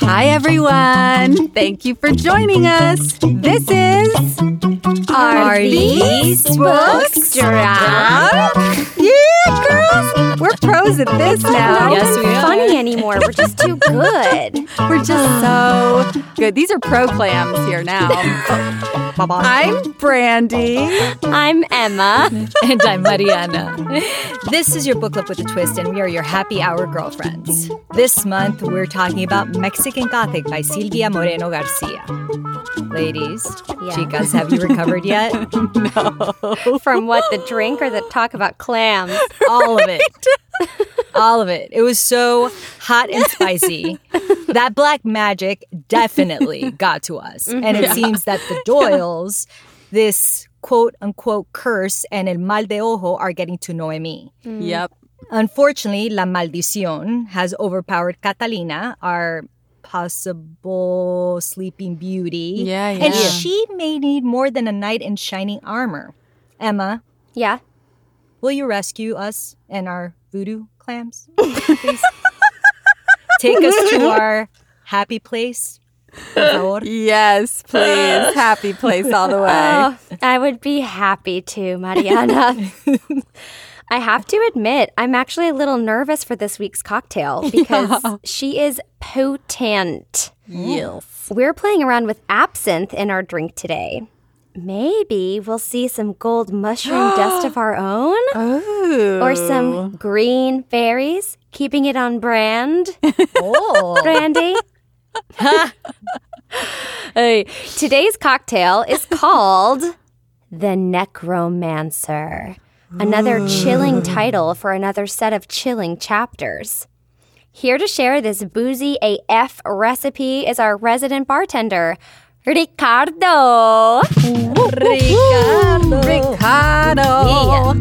Hi, everyone. Thank you for joining us. This is Are these books Drop? Yeah, girls. We're pros at this now. Yes, we are. funny anymore. We're just too good. We're just so good. These are pro clams here now. I'm Brandy. I'm Emma. And I'm Mariana. This is your book club with a twist, and we are your happy hour girlfriends. This month, we're talking about Mexican Gothic by Silvia Moreno Garcia. Ladies, Yeah. chicas, have you recovered yet? No. From what, the drink or the talk about clams? All of it. All of it. It was so hot and spicy. That black magic definitely got to us. And it mm-hmm. seems that the Doyles, this quote unquote curse and el mal de ojo are getting to Noemi. Mm. Yep. Unfortunately, La Maldición has overpowered Catalina, our possible sleeping beauty. Yeah, yeah. And she may need more than a knight in shining armor. Emma, Yeah. will you rescue us and our voodoo clams? Please. Take us to our happy place. Por favor. Yes, please. Happy place all the way. Oh, I would be happy to, Mariana. I have to admit, I'm actually a little nervous for this week's cocktail because she is potent. yes. We're playing around with absinthe in our drink today. Maybe we'll see some gold mushroom dust of our own or some oh. green berries, keeping it on brand. Oh. Brandy. hey, today's cocktail is called The Necromancer. Another chilling title for another set of chilling chapters. Here to share this boozy AF recipe is our resident bartender, Ricardo. Ricardo. Ricardo.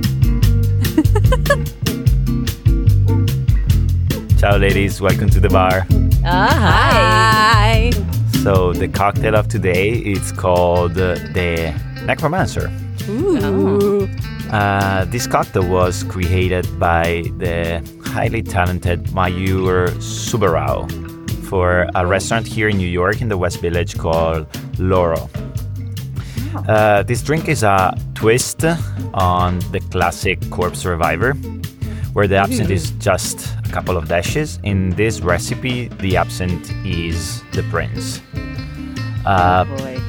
Ciao, ladies. Welcome to the bar. Hi. Hi. So the cocktail of today is called uh, the Necromancer. Ooh. Uh, this cocktail was created by the highly talented Mayur Subbarao for a restaurant here in New York in the West Village called Loro. Uh, this drink is a twist on the classic Corpse Reviver, where the absinthe is just a couple of dashes. In this recipe, the absinthe is the prince. Uh, Boy.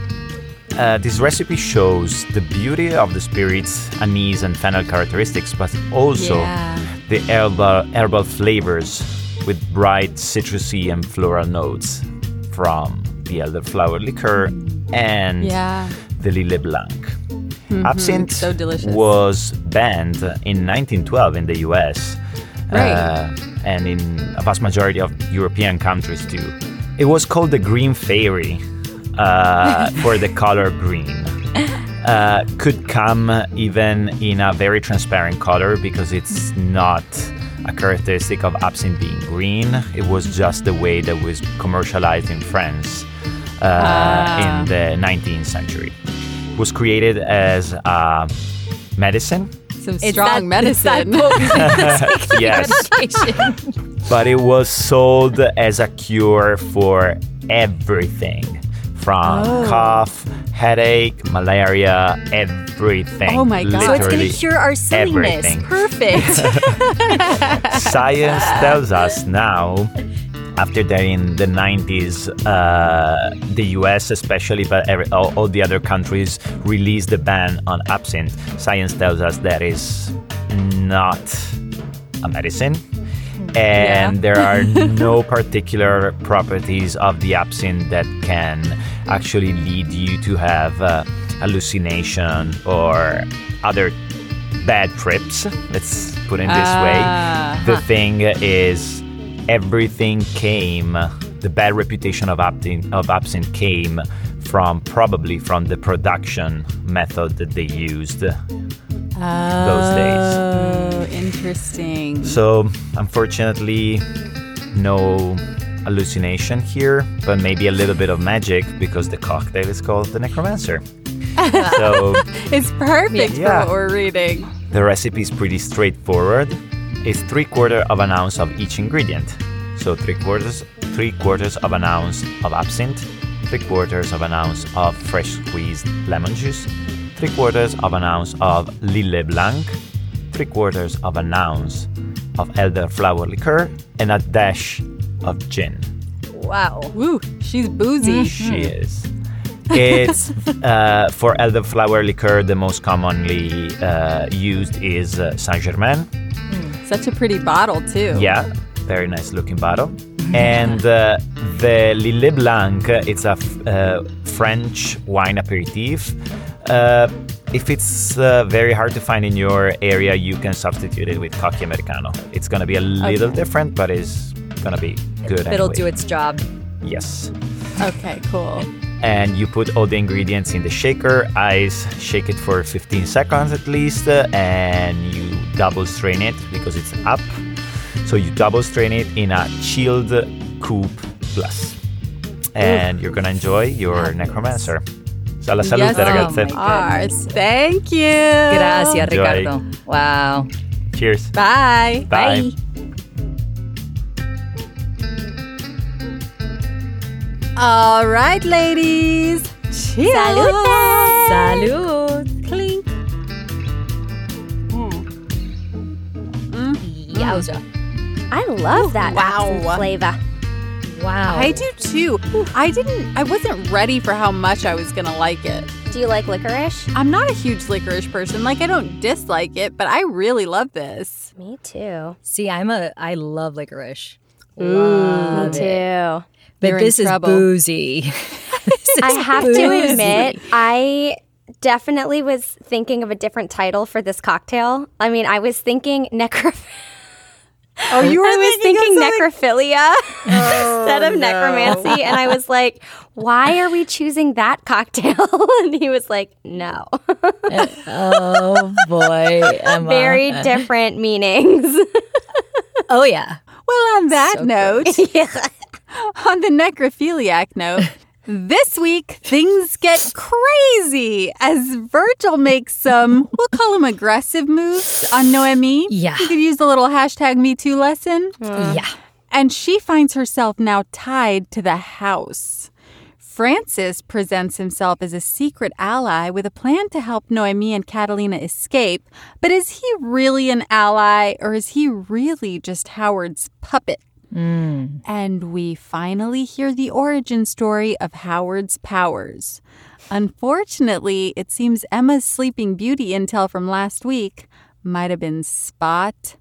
uh, this recipe shows the beauty of the spirits, anise and fennel characteristics, but also Yeah. the herbal, herbal flavors with bright citrusy and floral notes from the elderflower liqueur and Yeah. the Lillet Blanc. Absinthe so was banned in 1912 in the US Right. uh, and in a vast majority of European countries too. It was called the Green Fairy uh, for the color green. Uh, could come even in a very transparent color because it's not a characteristic of absinthe being green. It was just the way that was commercialized in France uh, in the 19th century. It was created as a medicine. Some It's strong that- medicine. Yes. but it was sold as a cure for everything from Oh. cough, headache, malaria, everything. Oh my God. so it's going to cure our silliness. everything. Perfect. Science tells us now, after that in the 90s, uh, the US especially, but every, all, all the other countries released the ban on absinthe. Science tells us that is not a medicine. And Yeah. there are no particular properties of the absinthe that can actually lead you to have uh, hallucination or other bad trips. Let's put it this way. Ah, The thing is, everything came. The bad reputation of absinthe, of absinthe came from probably from the production method that they used those days. Oh, interesting. So, unfortunately, no hallucination here, but maybe a little bit of magic because the cocktail is called the Necromancer. so, It's perfect Yeah. for what we're reading. the recipe is pretty straightforward. It's three quarter of an ounce of each ingredient. So three quarters, three quarters of an ounce of absinthe, three quarters of an ounce of fresh squeezed lemon juice, three quarters of an ounce of Lillet Blanc, three quarters of an ounce of elderflower liqueur, and a dash of gin. Wow. Woo, she's boozy. She is. It's uh, for elderflower liqueur. The most commonly uh, used is uh, Saint Germain. Such a pretty bottle, too. Yeah, very nice looking bottle. And uh, the Lillet Blanc, it's a f- uh, French wine aperitif. Uh, if it's uh, very hard to find in your area, you can substitute it with Cocchi Americano. It's gonna be a little different, but it's gonna be good. It'll anyway. do its job. Yes. Okay, cool. and you put all the ingredients in the shaker. Ice, shake it for 15 seconds at least, uh, and you double strain it because it's up. So you double strain it in a chilled coupe plus. plus, and you're gonna enjoy your necromancer. So la salute, Yes, ragazze. oh. Thank you. Gracias, Enjoy. Ricardo. Wow. Cheers. Bye. Bye. All right, ladies. Cheers. Salud. Clink. Mm. Mm. Mm. Yowza. I love that Wow. flavor. Wow. I do too. I didn't, I wasn't ready for how much I was going to like it. Do you like licorice? I'm not a huge licorice person. Like, I don't dislike it, but I really love this. Me too. See, I'm a. I love licorice. Me Love it. too. But You're in this is trouble. boozy. I have to admit, I definitely was thinking of a different title for this cocktail. I mean, I was thinking necro. Oh, you I was thinking necrophilia instead of necromancy, and I was like, "Why are we choosing that cocktail?" and he was like, "No, oh boy, Emma. very different meanings." Oh yeah. Well, on that So note, on the necrophiliac note, this week things get crazy as Virgil makes some, we'll call them aggressive moves on Noemi. Yeah. You could use a little hashtag Me Too lesson. Uh-huh. Yeah. And she finds herself now tied to the house. Francis presents himself as a secret ally with a plan to help Noemi and Catalina escape. But is he really an ally or is he really just Howard's puppet? Mm. And we finally hear the origin story of Howard's powers. Unfortunately, it seems Emma's Sleeping Beauty intel from last week might have been spot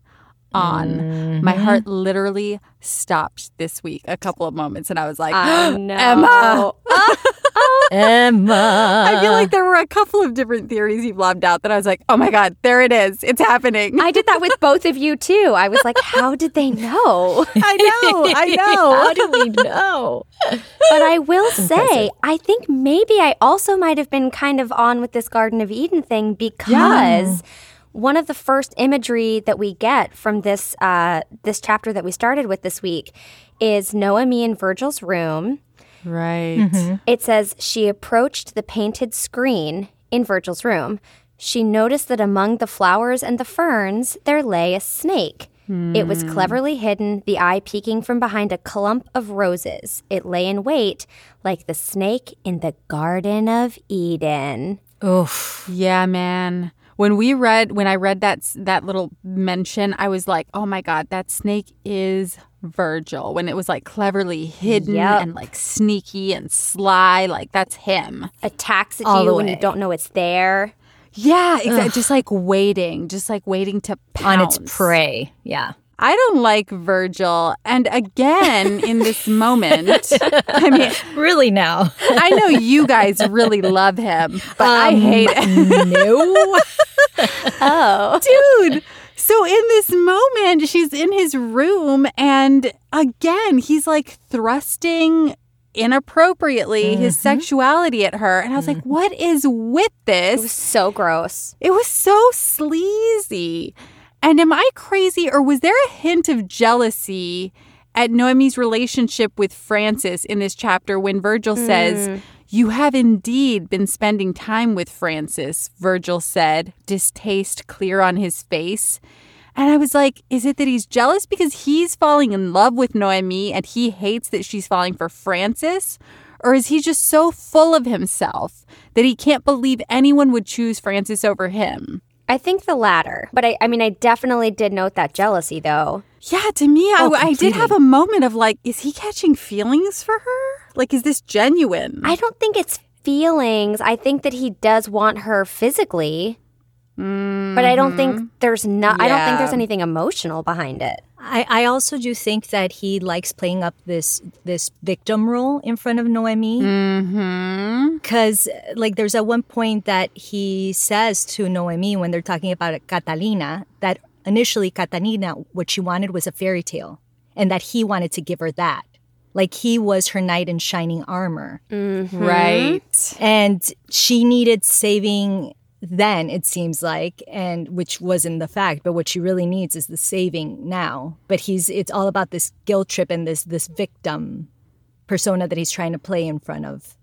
on. My mm-hmm. heart literally stopped this week a couple of moments, and I was like, I know. Emma. Emma. I feel like there were a couple of different theories you lobbed out that I was like, oh my God, there it is. It's happening. I did that with both of you too. I was like, "How did they know?" I know, I know. How do we know? But I will say, I think maybe I also might have been kind of on with this Garden of Eden thing because one of the first imagery that we get from this uh, this chapter that we started with this week is Noemi in Virgil's room. Right. Mm-hmm. It says she approached the painted screen in Virgil's room. She noticed that among the flowers and the ferns there lay a snake. It was hmm. cleverly hidden, the eye peeking from behind a clump of roses. It lay in wait like the snake in the Garden of Eden. Oof. Yeah, man. When we read, when I read that that little mention, I was like, "Oh my god, that snake is Virgil." When it was like cleverly hidden Yep. and like sneaky and sly, like that's him. Attacks at All you when you don't know it's there. Yeah, exactly. Just like waiting, just like waiting to pounce. On its prey. Yeah. I don't like Virgil, and again in this moment, I mean, Really now. I know you guys really love him, but I Um, hate it. no. Oh. dude. So in this moment, she's in his room, and again, he's like thrusting inappropriately his sexuality at her. And I was like, what is with this? It was so gross. It was so sleazy. And am I crazy, or was there a hint of jealousy at Noemi's relationship with Francis in this chapter when Virgil says, mm. You have indeed been spending time with Francis, Virgil said, distaste clear on his face. And I was like, is it that he's jealous because he's falling in love with Noemi and he hates that she's falling for Francis? Or is he just so full of himself that he can't believe anyone would choose Francis over him? I think the latter. But I, I mean, I definitely did note that jealousy, though. Yeah, to me, Oh, I, I did have a moment of like, is he catching feelings for her? Like, is this genuine? I don't think it's feelings. I think that he does want her physically. But I don't think there's not. I don't think there's anything emotional behind it. I, I also do think that he likes playing up this this victim role in front of Noemi. mm-hmm. Because, like, there's at one point that he says to Noemi when they're talking about Catalina that initially Catalina, what she wanted was a fairy tale, and that he wanted to give her that. Like, he was her knight in shining armor. Right. And she needed saving then, it seems like, and which wasn't the fact, but what she really needs is the saving now. But he's it's all about this guilt trip and this this victim persona that he's trying to play in front of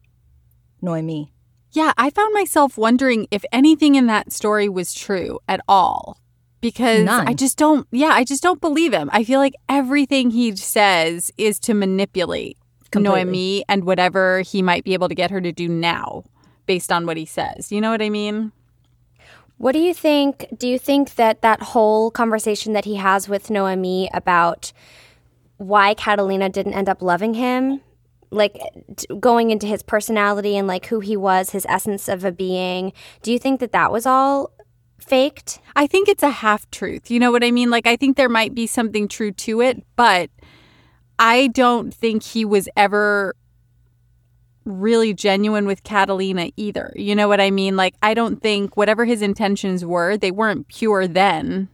Noemi. Yeah, I found myself wondering if anything in that story was true at all. Because None. I just don't, yeah, I just don't believe him. I feel like everything he says is to manipulate Completely. Noemi and whatever he might be able to get her to do now based on what he says. You know what I mean? What do you think? Do you think that that whole conversation that he has with Noemi about why Catalina didn't end up loving him, like t- going into his personality and like who he was, his essence of a being, do you think that that was all faked? I think it's a half truth. You know what I mean? Like, I think there might be something true to it, but I don't think he was ever really genuine with Catalina either. You know what I mean? Like, I don't think whatever his intentions were, they weren't pure then.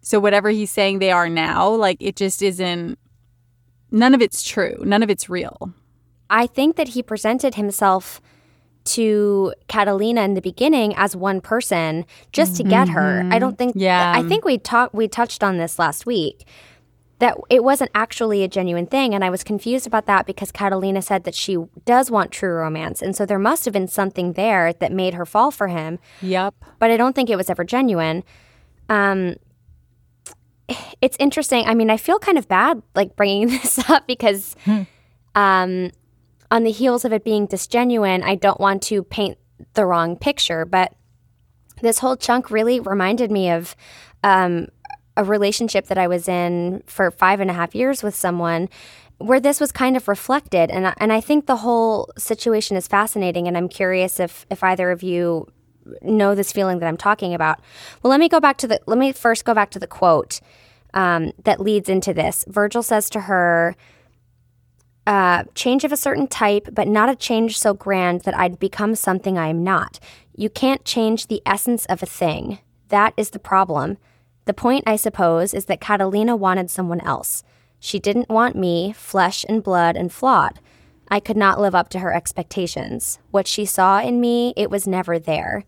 So, whatever he's saying they are now, like, it just isn't, none of it's true. None of it's real. I think that he presented himself to Catalina in the beginning as one person just to get her. I mm-hmm. don't think Yeah. I think we talked we touched on this last week that it wasn't actually a genuine thing and I was confused about that because Catalina said that she does want true romance and so there must have been something there that made her fall for him, Yep. but I don't think it was ever genuine. Um it's interesting. I mean, I feel kind of bad like bringing this up because um on the heels of it being disgenuine, I don't want to paint the wrong picture, but this whole chunk really reminded me of um, a relationship that I was in for five and a half years with someone where this was kind of reflected. And, I- and I think the whole situation is fascinating. And I'm curious if, if either of you know this feeling that I'm talking about. Well, let me go back to the, let me first go back to the quote um, that leads into this. Virgil says to her, uh, change of a certain type, but not a change so grand that I'd become something I am not. You can't change the essence of a thing. That is the problem. The point, I suppose, is that Catalina wanted someone else. She didn't want me, flesh and blood and flawed. I could not live up to her expectations. What she saw in me, it was never there.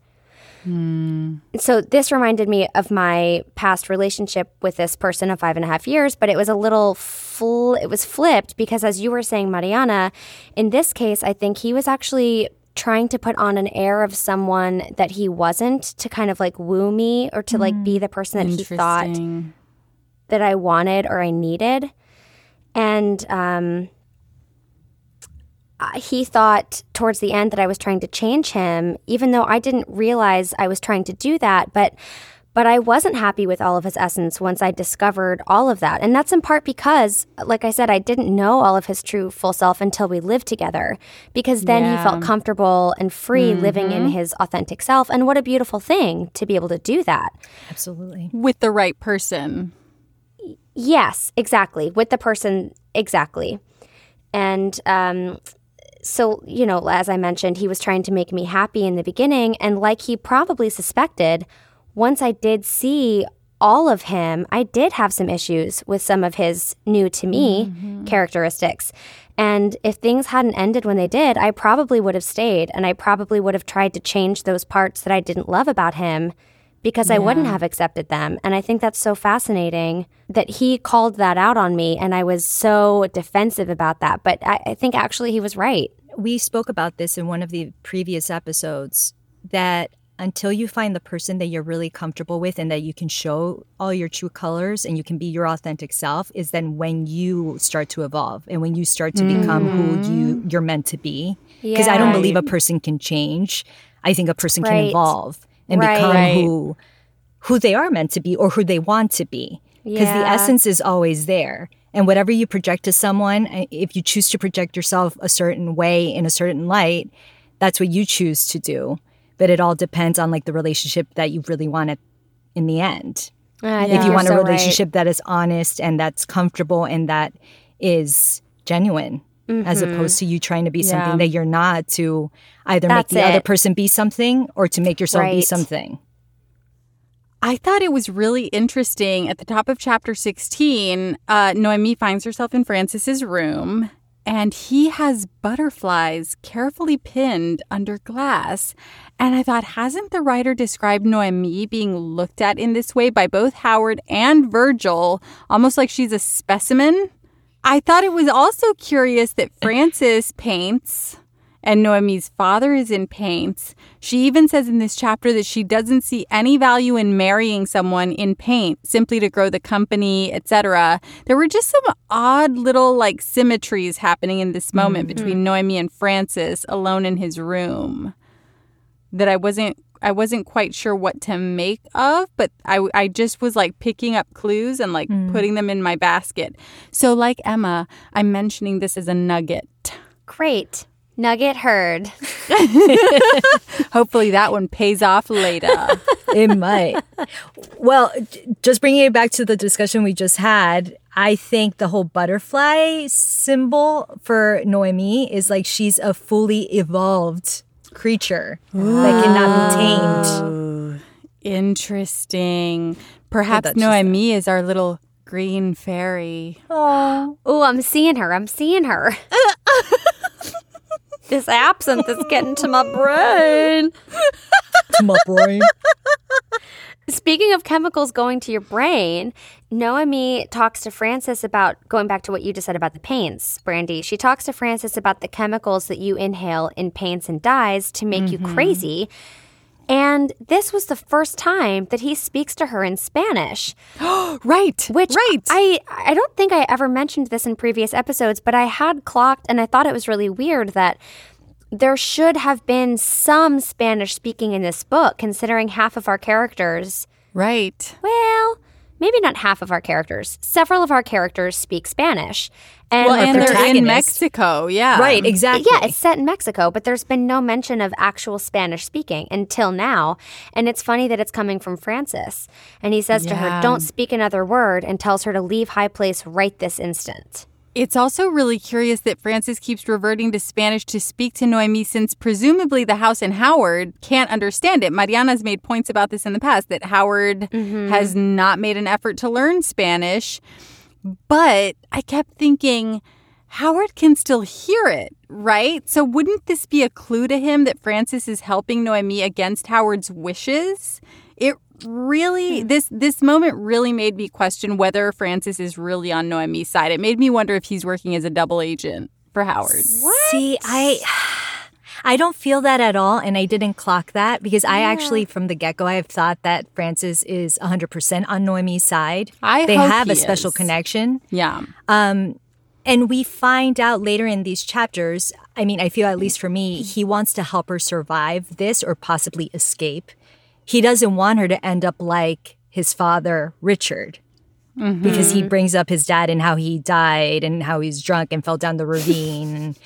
Hmm. So this reminded me of my past relationship with this person of five and a half years, but it was a little full. It was flipped because, as you were saying, Mariana, in this case, I think he was actually trying to put on an air of someone that he wasn't to kind of like woo me or to like be the person that he thought that I wanted or I needed. And um, uh, he thought towards the end that I was trying to change him, even though I didn't realize I was trying to do that. But but I wasn't happy with all of his essence once I discovered all of that. And that's in part because, like I said, I didn't know all of his true full self until we lived together. Because then he felt comfortable and free living in his authentic self. And what a beautiful thing to be able to do that. Absolutely. With the right person. Yes, exactly. With the person, exactly. And um, so, you know, as I mentioned, he was trying to make me happy in the beginning. And like he probably suspected, once I did see all of him, I did have some issues with some of his new to me mm-hmm. characteristics. And if things hadn't ended when they did, I probably would have stayed and I probably would have tried to change those parts that I didn't love about him because I wouldn't have accepted them. And I think that's so fascinating that he called that out on me and I was so defensive about that. But I, I think actually he was right. we spoke about this in one of the previous episodes that until you find the person that you're really comfortable with and that you can show all your true colors and you can be your authentic self is then when you start to evolve and when you start to become who you you're meant to be. Because i don't believe a person can change. I think a person can evolve and Right. become Right. who who they are meant to be or who they want to be. Because the essence is always there. And whatever you project to someone uh, if you choose to project yourself a certain way in a certain light that's what you choose to do but it all depends on like the relationship that you really want it in the end I if you you're want so a right. relationship that is honest and that's comfortable and that is genuine as Mm-hmm. opposed to you trying to be Yeah. something that you're not to either That's make the other person be something or to make yourself be something I thought it was really interesting. At the top of chapter 16, uh, Noemi finds herself in Francis's room and he has butterflies carefully pinned under glass. And I thought, hasn't the writer described Noemi being looked at in this way by both Howard and Virgil, almost like she's a specimen? I thought it was also curious that Francis paints and Noemi's father is in paints. She even says in this chapter that she doesn't see any value in marrying someone in paint simply to grow the company, etc. There were just some odd little like symmetries happening in this moment mm-hmm. between Noemi and Francis alone in his room that I wasn't I wasn't quite sure what to make of, but I, I just was like picking up clues and like mm. putting them in my basket. So, like Emma, I'm mentioning this as a nugget. Great. Nugget heard. Hopefully, that one pays off later. it might. Well, just bringing it back to the discussion we just had, I think the whole butterfly symbol for Noemi is like she's a fully evolved creature that cannot be tamed. Interesting. Perhaps that's just Noemi is our little green fairy. Oh, Oh, I'm seeing her. I'm seeing her. this absinthe is getting to my brain. my brain. Speaking of chemicals going to your brain, Noemi talks to Francis about going back to what you just said about the paints, Brandy. She talks to Francis about the chemicals that you inhale in paints and dyes to make you mm-hmm. crazy. And this was the first time that he speaks to her in Spanish. Right. Which right. I I don't think I ever mentioned this in previous episodes, but I had clocked and I thought it was really weird that there should have been some Spanish speaking in this book, considering half of our characters. right. Well, maybe not half of our characters. Several of our characters speak Spanish, and Well, and they're in. Mexico. Yeah. Right, exactly. yeah, it's set in Mexico, but there's been no mention of actual Spanish speaking until now. And it's funny that it's coming from Francis. And he says to her, Don't speak another word, and tells her to leave High Place right this instant. It's also really curious that Francis keeps reverting to Spanish to speak to Noemi since presumably the house and Howard can't understand it. Mariana's made points about this in the past that Howard mm-hmm. has not made an effort to learn Spanish. But I kept thinking, Howard can still hear it, right? So wouldn't this be a clue to him that Francis is helping Noemi against Howard's wishes? It really this this moment really made me question whether Francis is really on Noemi's side. It made me wonder if he's working as a double agent for Howard. What? See, I I don't feel that at all and I didn't clock that because I actually from the get-go I have thought that Francis is 100% on Noemi's side. I they have a special is. connection. Yeah. Um And we find out later in these chapters, I mean, I feel at least for me, he wants to help her survive this or possibly escape. He doesn't want her to end up like his father, Richard, because he mm-hmm. brings up his dad and how he died and how he's drunk and fell down the ravine. and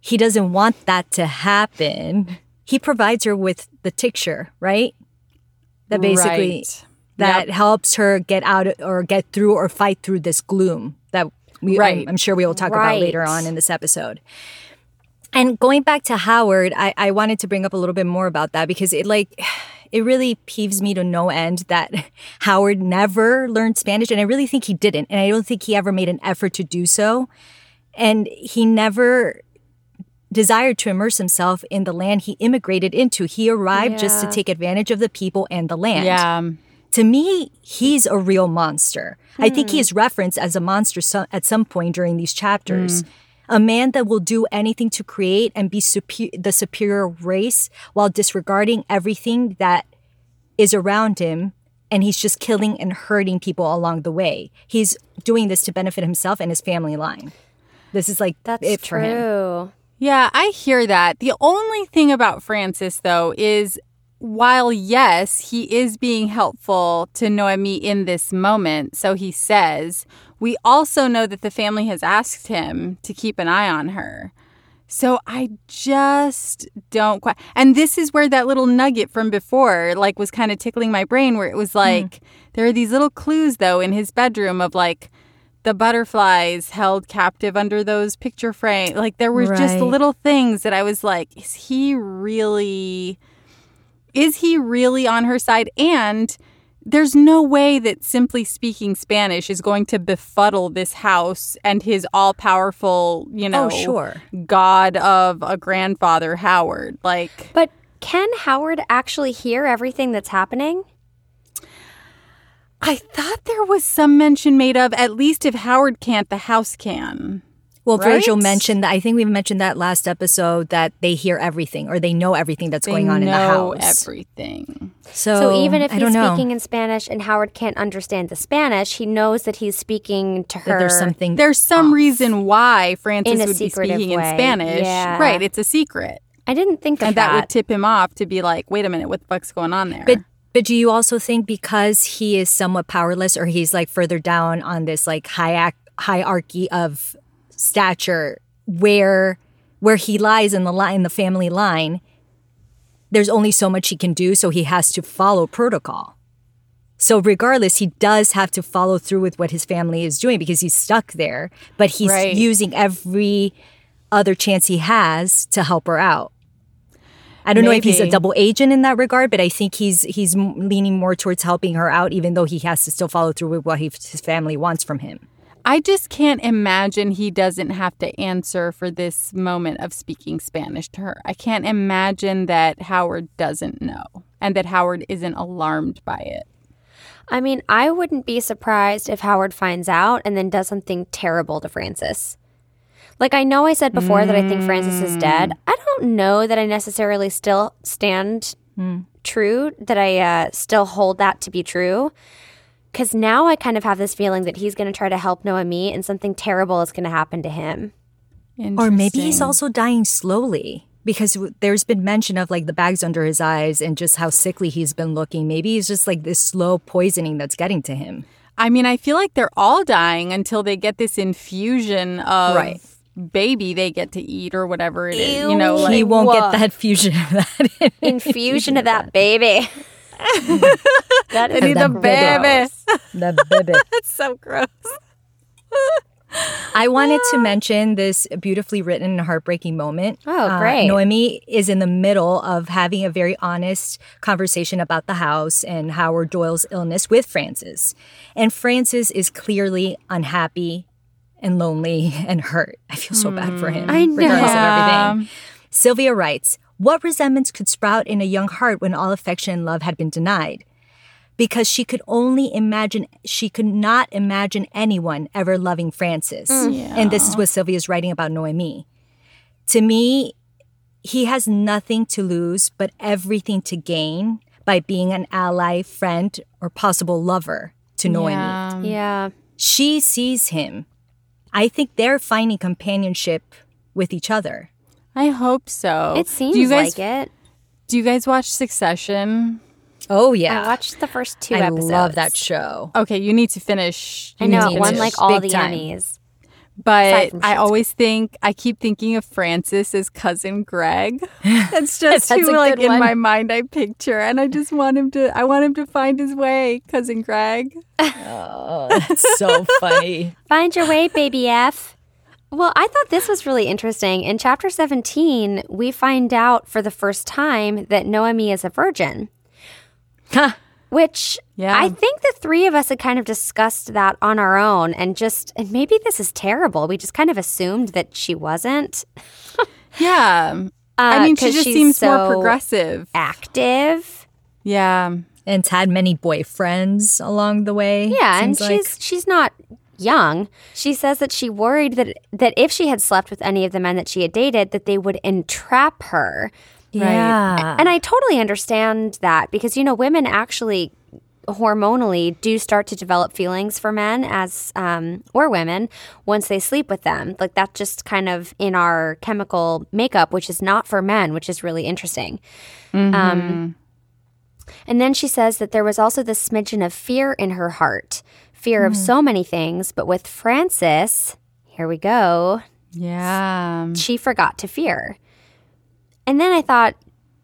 he doesn't want that to happen. He provides her with the tincture, right? That basically Right. that helps her get out or get through or fight through this gloom that we Right. I'm, I'm sure we will talk about later on in this episode. And going back to Howard, I, I wanted to bring up a little bit more about that because it like it really peeves me to no end that Howard never learned Spanish and I really think he didn't and I don't think he ever made an effort to do so. And he never desired to immerse himself in the land he immigrated into. He arrived just to take advantage of the people and the land Yeah. to me, he's a real monster. I think Hmm. he is referenced as a monster so- at some point during these chapters. A man that will do anything to create and be super- the superior race while disregarding everything that is around him and he's just killing and hurting people along the way. He's doing this to benefit himself and his family line. This is like That's it for him. true. Yeah, I hear that. The only thing about Francis, though, is while yes, he is being helpful to Noemi in this moment, so he says, we also know that the family has asked him to keep an eye on her. So I just don't quite. And this is where that little nugget from before, like, was kind of tickling my brain, where it was hmm. like, there are these little clues, though, in his bedroom of like, the butterflies held captive under those picture frame. Like there were just little things that I was like, is he really is he really on her side? And there's no way that simply speaking Spanish is going to befuddle this house and his all powerful, you oh, know, Oh, sure. god of a grandfather, Howard. Like But can Howard actually hear everything that's happening? I thought there was some mention made of at least if Howard can't, the house can. Well, Right? Virgil mentioned that. I think we've mentioned that last episode that they hear everything or they know everything that's They going on in the know house. everything. so, So even if I he's speaking in Spanish and Howard can't understand the Spanish, he knows that he's speaking to her. that there's something. There's some reason why Francis In would be speaking way. in Spanish. Yeah. Right, it's a secret. I didn't think of And that. that. would tip him off to be like, wait a minute, what the fuck's going on there? But but do you also think because he is somewhat powerless or he's like further down on this like hierarch- hierarchy of stature where where he lies in the line the family line there's only so much he can do so he has to follow protocol. So regardless he does have to follow through with what his family is doing because he's stuck there but he's Right. using every other chance he has to help her out. I don't know if he's a double agent in that regard, but I think he's he's leaning more towards helping her out, even though he has to still follow through with what he, his family wants from him. I just can't imagine he doesn't have to answer for this moment of speaking Spanish to her. I can't imagine that Howard doesn't know and that Howard isn't alarmed by it. I mean, I wouldn't be surprised if Howard finds out and then does something terrible to Francis. Like, I know I said before that I think Francis is dead. I don't know that I necessarily still stand true, that I uh, still hold that to be true. Because now I kind of have this feeling that he's going to try to help Noemi and something terrible is going to happen to him. Or maybe he's also dying slowly because there's been mention of like the bags under his eyes and just how sickly he's been looking. Maybe he's just like this slow poisoning that's getting to him. I mean, I feel like they're all dying until they get this infusion of Right. baby they get to eat or whatever it is. You know, he won't what? get that fusion of that. in- Infusion of that baby. that is I need the that baby. the baby. That's so gross. I wanted to mention this beautifully written and heartbreaking moment. Uh, Oh, great. Noemi is in the middle of having a very honest conversation about the house and Howard Doyle's illness with Francis. And Francis is clearly unhappy and lonely and hurt. I feel so bad for him. I know. Regardless Yeah. of everything. Silvia writes, What resentments could sprout in a young heart when all affection and love had been denied? Because she could only imagine, she could not imagine anyone ever loving Francis. Mm. And this is what Silvia is writing about Noemi. To me, he has nothing to lose, but everything to gain by being an ally, friend, or possible lover to Noemi Yeah. Yeah. she sees him. I think they're finding companionship with each other. I hope so. It seems do you guys, like it. Do you guys watch Succession? Oh yeah, I watched the first two I episodes. love that show. Okay, you need to finish. I know need it won like all Big the time. Emmys. But I always think I keep thinking of Francis as cousin Greg. That's just That's who, like in one. my mind, I picture, and I just want him to. I want him to find his way, cousin Greg. Oh, that's so funny. Find your way, baby F. Well, I thought this was really interesting. In chapter 17, we find out for the first time that Noemi is a virgin, Huh. which Yeah. I think the three of us had kind of discussed that on our own and just, and maybe this is terrible. We just kind of assumed that she wasn't Yeah, I Uh, mean, she just she's seems more progressive. active. Yeah, and had many boyfriends along the way. Yeah, and seems like. she's she's not young. She says that she worried that that if she had slept with any of the men that she had dated, that they would entrap her. Yeah. And I totally understand that because you know women actually hormonally do start to develop feelings for men as um, or women once they sleep with them. Like that's just kind of in our chemical makeup, which is not for men, which is really interesting. Um, and then she says that there was also this smidgen of fear in her heart, fear of so many things. But with Francis, here we go, Yeah. she forgot to fear. And then I thought,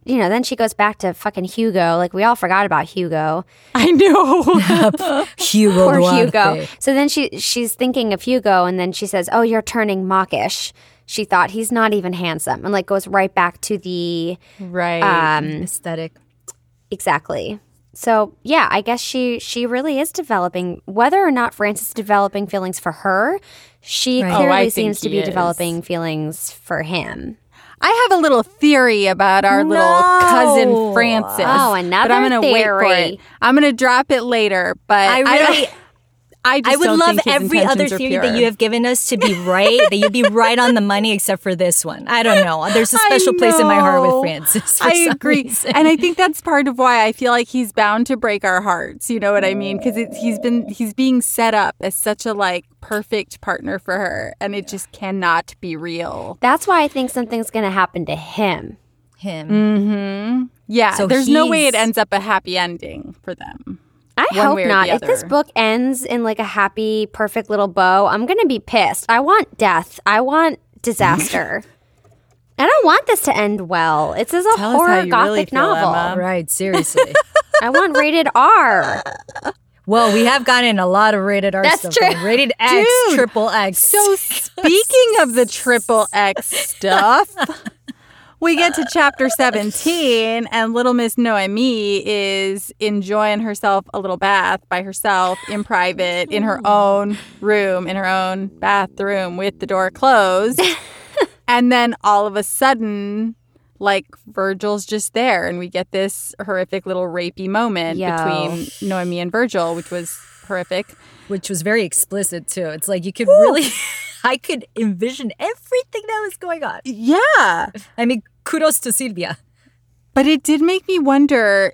you know, then she goes back to fucking Hugo. Like we all forgot about Hugo I know. Hugo or Duarte. Hugo. So then she she's thinking of Hugo, and then she says, "Oh, you're turning mawkish." She thought he's not even handsome, and like goes right back to the right. um Aesthetic. exactly. So yeah, I guess she she really is developing. Whether or not Francis is developing feelings for her, she Right. Oh, clearly I think seems to be is. developing feelings for him. I have a little theory about our little cousin Francis. Oh, another but I'm gonna wait for theory. it. I'm gonna drop it later. But I I, really, I, just I would don't love think his every other intentions are theory that you have given us to be right, that you'd be right on the money, except for this one. I don't know. There's a special place in my heart with. Francis. For I some agree, reason. and I think that's part of why I feel like he's bound to break our hearts. You know what I mean? Because he's been he's being set up as such a like perfect partner for her, and it just cannot be real. That's why I think something's going to happen to him. him. Mm-hmm. Yeah, So there's no way it ends up a happy ending for them. I One hope way or not. the If this book ends in like a happy, perfect little bow, I'm going to be pissed. I want death. I want disaster. I don't want this to end well. It's as a Tell horror gothic really feel, novel. Emma. Right, seriously. I want rated R. well, we have gotten a lot of rated R That's stuff. true. though. Rated X, Dude, triple X. So speaking of the triple X stuff, we get to chapter 17 and little Miss Noemi is enjoying herself a little bath by herself in private in her oh. own room, in her own bathroom with the door closed. and then all of a sudden like Virgil's just there and we get this horrific little rapey moment Yo. between Noemi and Virgil, which was horrific. which was very explicit too. It's like you could really, I could envision everything that was going on. Yeah. I mean, kudos to Silvia. But it did make me wonder.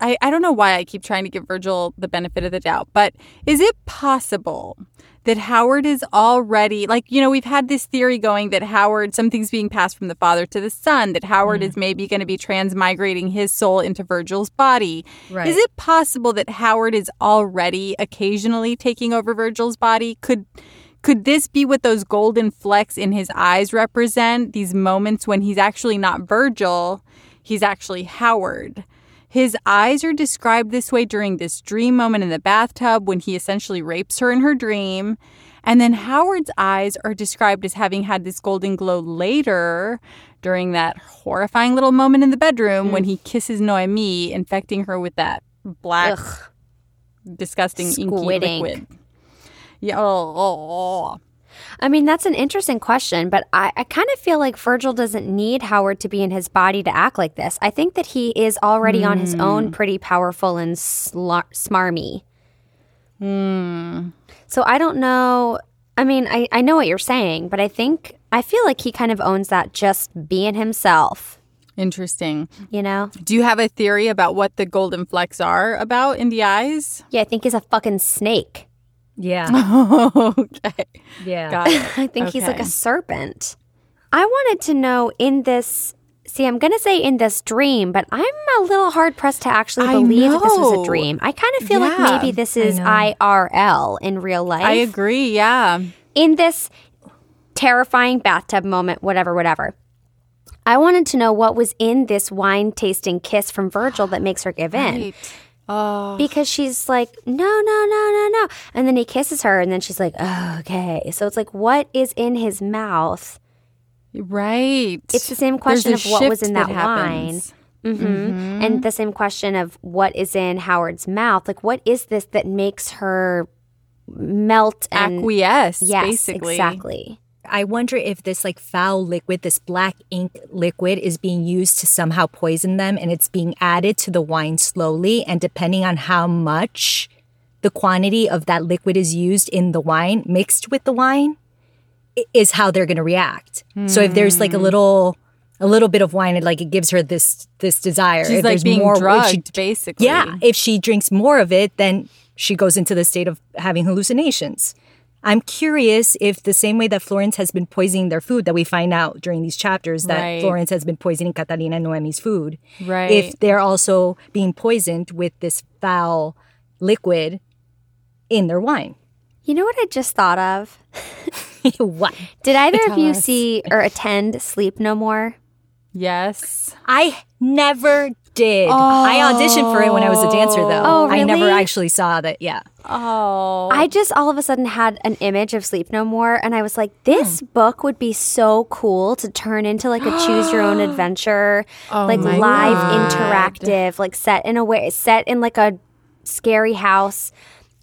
I, I don't know why I keep trying to give Virgil the benefit of the doubt, but is it possible that Howard is already, like, you know, we've had this theory going that Howard, something's being passed from the father to the son, that Howard is mm. maybe going to be transmigrating his soul into Virgil's body. Right. Is it possible that Howard is already occasionally taking over Virgil's body? Could could this be what those golden flecks in his eyes represent? These moments when he's actually not Virgil, he's actually Howard. His eyes are described this way during this dream moment in the bathtub when he essentially rapes her in her dream. And then Howard's eyes are described as having had this golden glow later during that horrifying little moment in the bedroom when he kisses Noemi, infecting her with that black, disgusting, Squid inky ink. Yeah. Oh, oh, oh. I mean, that's an interesting question, but I, I kind of feel like Virgil doesn't need Howard to be in his body to act like this. I think that he is already on his Hmm. own pretty powerful and slar- smarmy. Hmm. So I don't know. I mean, I, I know what you're saying, but I think, I feel like he kind of owns that just being himself, Interesting. you know? Do you have a theory about what the golden flecks are about in the eyes? Yeah, I think he's a fucking snake. Yeah, okay. yeah. Got it. I think he's like a serpent. I wanted to know in this. See, I'm going to say in this dream, but I'm a little hard pressed to actually believe that this was a dream. I kind of feel Yeah, like maybe this is know. IRL in real life. I agree. Yeah. in this terrifying bathtub moment, whatever, whatever. I wanted to know what was in this wine tasting kiss from Virgil that makes her give in. Right. Oh. Because she's like, no, no, no, no, no. And then he kisses her, and then she's like, oh, okay. So it's like, what is in his mouth? Right. It's the same question of what was in that, happens. wine. hmm And the same question of what is in Howard's mouth. Like, what is this that makes her melt and. Acquiesce, yes, basically. exactly. I wonder if this like foul liquid, this black ink liquid, is being used to somehow poison them, and it's being added to the wine slowly. And depending on how much the quantity of that liquid is used in the wine mixed with the wine is how they're going to react. So if there's like a hmm. little a little bit of wine, it like it gives her this this desire. She's if like being more, drugged, she- basically. yeah, if she drinks more of it, then she goes into the state of having hallucinations. I'm curious if the same way that Florence has been poisoning their food, that we find out during these chapters that Right. Florence has been poisoning Catalina and Noemi's food, Right. if they're also being poisoned with this foul liquid in their wine. You know what I just thought of? what? Did either of you us. see or attend Sleep No More? Yes. I never did. I auditioned for it when I was a dancer, though. Oh, I never actually saw that. Yeah. Oh. I just all of a sudden had an image of Sleep No More, and I was like, this hmm. book would be so cool to turn into like a choose your own adventure, oh like live God. interactive, like set in a way, set in like a scary house,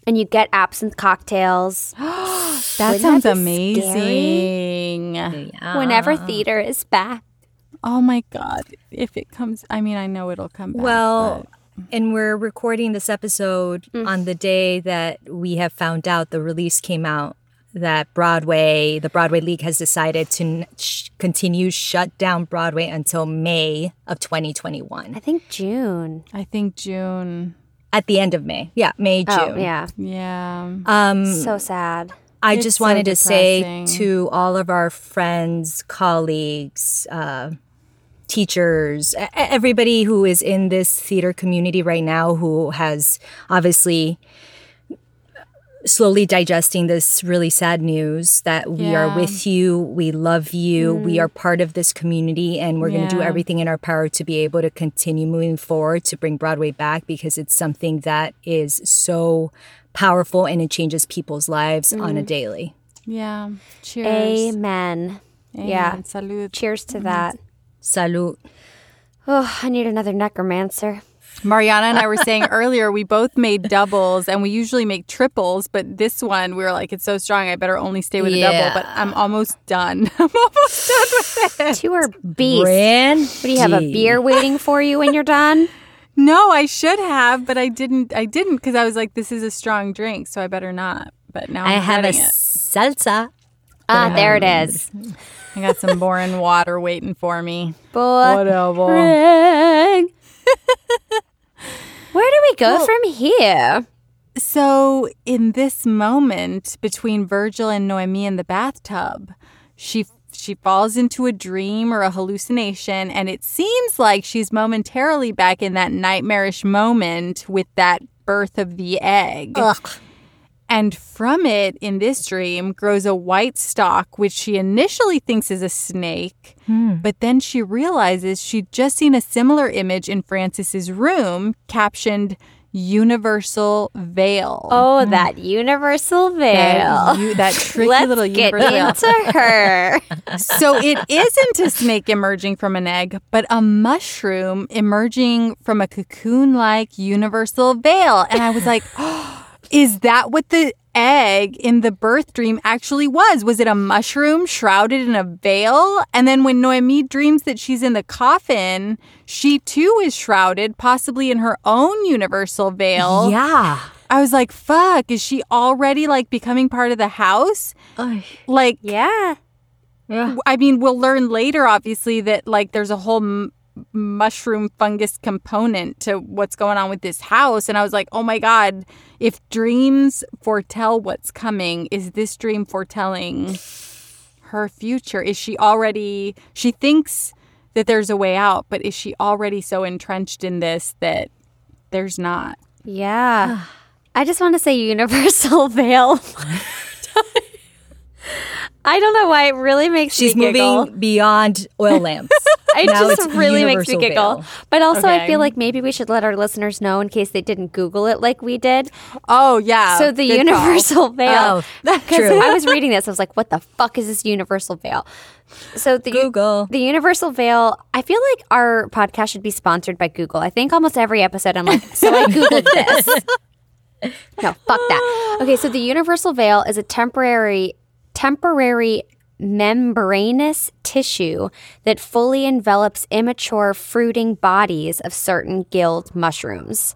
and you get absinthe cocktails that Wouldn't sounds that be amazing. whenever theater is back. Oh my God. If it comes, I mean, I know it'll come back. Well, and we're recording this episode on the day that we have found out the release came out that Broadway, the Broadway League has decided to n- sh- continue shut down Broadway until May of 2021. I think June. I think June. At the end of May. Yeah, May, June. Oh yeah, Yeah. Um, so sad. I It's just so wanted to say to all of our friends, colleagues, uh, teachers, everybody who is in this theater community right now who has obviously slowly digesting this really sad news that we are with you, we love you, we mm-hmm. are part of this community, and we're going to do everything in our power to be able to continue moving forward to bring Broadway back because it's something that is so powerful and it changes people's lives on a mm-hmm. daily. Yeah. Cheers. Amen. Amen. Yeah. Salud. Cheers to mm-hmm. that. Salud. Oh, I need another necromancer. Mariana and I were saying earlier, we both made doubles and we usually make triples, but this one we were like, it's so strong, I better only stay with a double. But I'm almost done. I'm almost done with it. You are beast. Brandy. What do you have a beer waiting for you when you're done? No, I should have, but I didn't. I didn't because I was like, this is a strong drink, so I better not. But now I I'm have a it. salsa. Ah, there it is. I got some boring water waiting for me. Whatever. Where do we go from here? So, in this moment between Virgil and Noemi in the bathtub, she she falls into a dream or a hallucination and it seems like she's momentarily back in that nightmarish moment with that birth of the egg. And from it, in this dream, grows a white stalk, which she initially thinks is a snake. Hmm. But then she realizes she'd just seen a similar image in Francis's room captioned Universal Veil. Oh, hmm. that universal veil. That, you, that tricky Let's little get universal veil. into her. So it isn't a snake emerging from an egg, but a mushroom emerging from a cocoon like universal veil. And I was like, is that what the egg in the birth dream actually was? Was it a mushroom shrouded in a veil? And then when Noemi dreams that she's in the coffin, she too is shrouded, possibly in her own universal veil. Yeah. I was like, fuck, is she already like becoming part of the house? Like, yeah. I mean, we'll learn later, obviously, that like there's a whole m- mushroom fungus component to what's going on with this house. And I was like, oh my God, if dreams foretell what's coming, is this dream foretelling her future? Is she already, she thinks that there's a way out, but is she already so entrenched in this that there's not? Yeah. I just want to say universal veil. I don't know why it really makes She's me giggle. moving beyond oil lamps. It Now just really makes me giggle. veil. But also, I feel like maybe we should let our listeners know in case they didn't Google it like we did. Oh, yeah. so the good call. universal oh, veil. Oh, that's true. I was reading this, I was like, "What the fuck is this universal veil?" So the Google. the universal veil. I feel like our podcast should be sponsored by Google. I think almost every episode, I'm like, "So I googled this." no, fuck that. Okay, so the universal veil is a temporary temporary membranous tissue that fully envelops immature fruiting bodies of certain gilled mushrooms.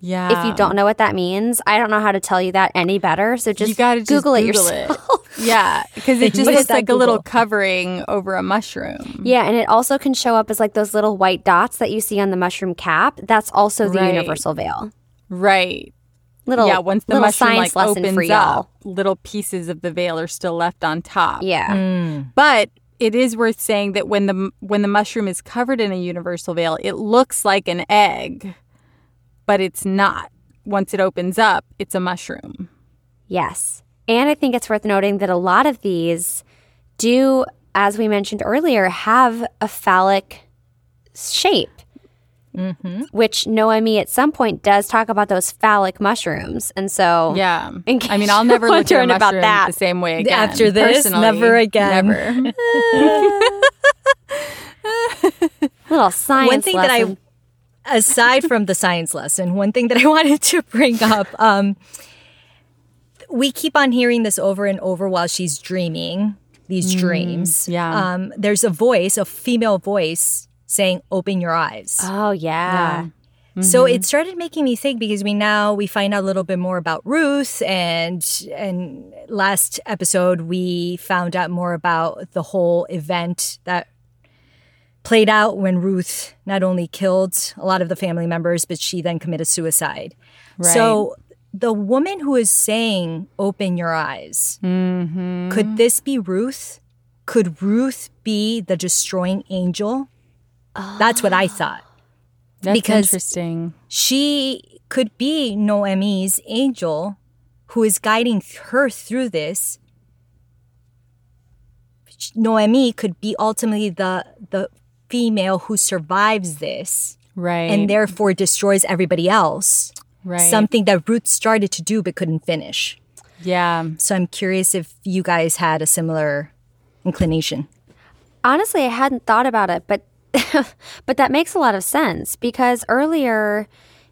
Yeah. If you don't know what that means, I don't know how to tell you that any better. So just you gotta just Google, it Google yourself. Yeah, because it just looks like a little covering over a mushroom. Yeah, and it also can show up as like those little white dots that you see on the mushroom cap. That's also the Right. universal veil. Right. Little yeah, once the little mushroom science like lesson opens for y'all. up, little pieces of the veil are still left on top. Yeah. Hmm. But it is worth saying that when the when the mushroom is covered in a universal veil, it looks like an egg, but it's not. Once it opens up, it's a mushroom. Yes. And I think it's worth noting that a lot of these do, as we mentioned earlier, have a phallic shape. Which Noemi at some point does talk about those phallic mushrooms. And so, Yeah. I mean, I'll never look at about that. the same way again. After this, personally. never again. Never. little science one thing lesson. that I, aside from the science lesson, one thing that I wanted to bring up, um, we keep on hearing this over and over while she's dreaming these dreams. yeah. Um, there's a voice, a female voice saying, open your eyes. Oh, yeah. So mm-hmm. it started making me think because we now we find out a little bit more about Ruth and and last episode we found out more about the whole event that played out when Ruth not only killed a lot of the family members but she then committed suicide. So the woman who is saying open your eyes mm-hmm. could this be Ruth? Could Ruth be the destroying angel? That's what I ah. thought That's Because- interesting. she could be Noemi's angel who is guiding her through this. Noemi could be ultimately the the female who survives this Right. and therefore destroys everybody else. right. Something that Ruth started to do but couldn't finish. yeah. So I'm curious if you guys had a similar inclination. Honestly, I hadn't thought about it, but but that makes a lot of sense because earlier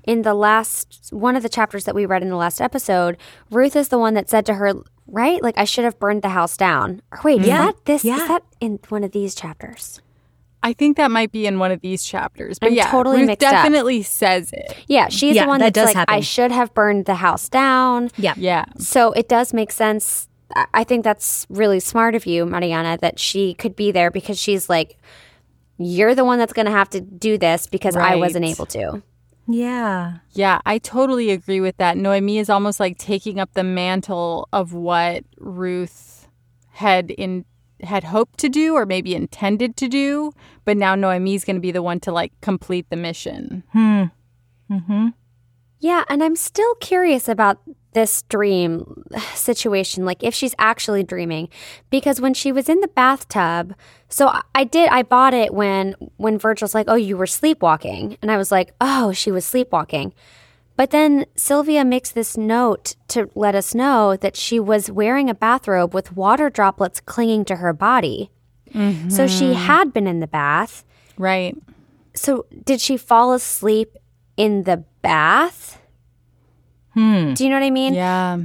in the last one of the chapters that we read in the last episode, Ruth is the one that said to her, right? Like I should have burned the house down. Or wait, is Yeah. that this Yeah. is that in one of these chapters? I think that might be in one of these chapters. But I'm yeah, totally Ruth mixed up. definitely says it. Yeah, she's Yeah, the one that that's does like I should have burned the house down. Yeah. Yeah. So it does make sense. I- I think that's really smart of you, Mariana, that she could be there because she's like, you're the one that's going to have to do this because I wasn't able to. Yeah. Yeah, I totally agree with that. Noemi is almost like taking up the mantle of what Ruth had in had hoped to do or maybe intended to do, but now Noemi's going to be the one to like complete the mission. Hmm. Mhm. Yeah, and I'm still curious about this dream situation, like if she's actually dreaming, because when she was in the bathtub, so I- did, I bought it when when Virgil's like, "Oh, you were sleepwalking," and I was like, "Oh, she was sleepwalking." But then Silvia makes this note to let us know that she was wearing a bathrobe with water droplets clinging to her body. So she had been in the bath. Right. So did she fall asleep in the bath? Hmm. Do you know what I mean? Yeah.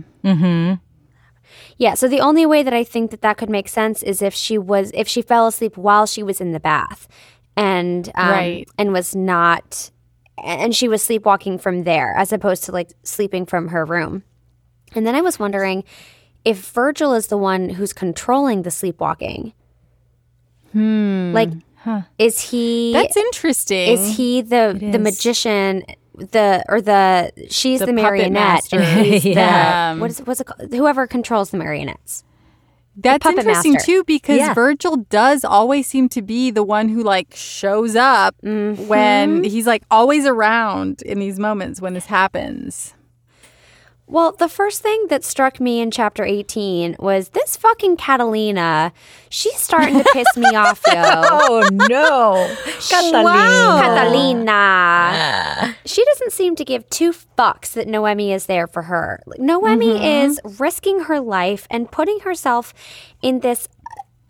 Yeah. So the only way that I think that that could make sense is if she was if she fell asleep while she was in the bath, and um, Right. and was not, and she was sleepwalking from there as opposed to like sleeping from her room. And then I was wondering if Virgil is the one who's controlling the sleepwalking. Hmm. Like, is he? That's interesting. Is he the the magician? The or the she's the, The marionette and he's Yeah. the what is what's it called? Whoever controls the marionettes. That's puppet interesting master. too because Yeah. Virgil does always seem to be the one who like shows up Mm-hmm. when he's like always around in these moments when this happens. Well, the first thing that struck me in chapter 18 was this fucking Catalina. She's starting to piss me off, yo. Oh no. Catalina. Catalina. She doesn't seem to give two fucks that Noemi is there for her. Like, Noemi mm-hmm. is risking her life and putting herself in this.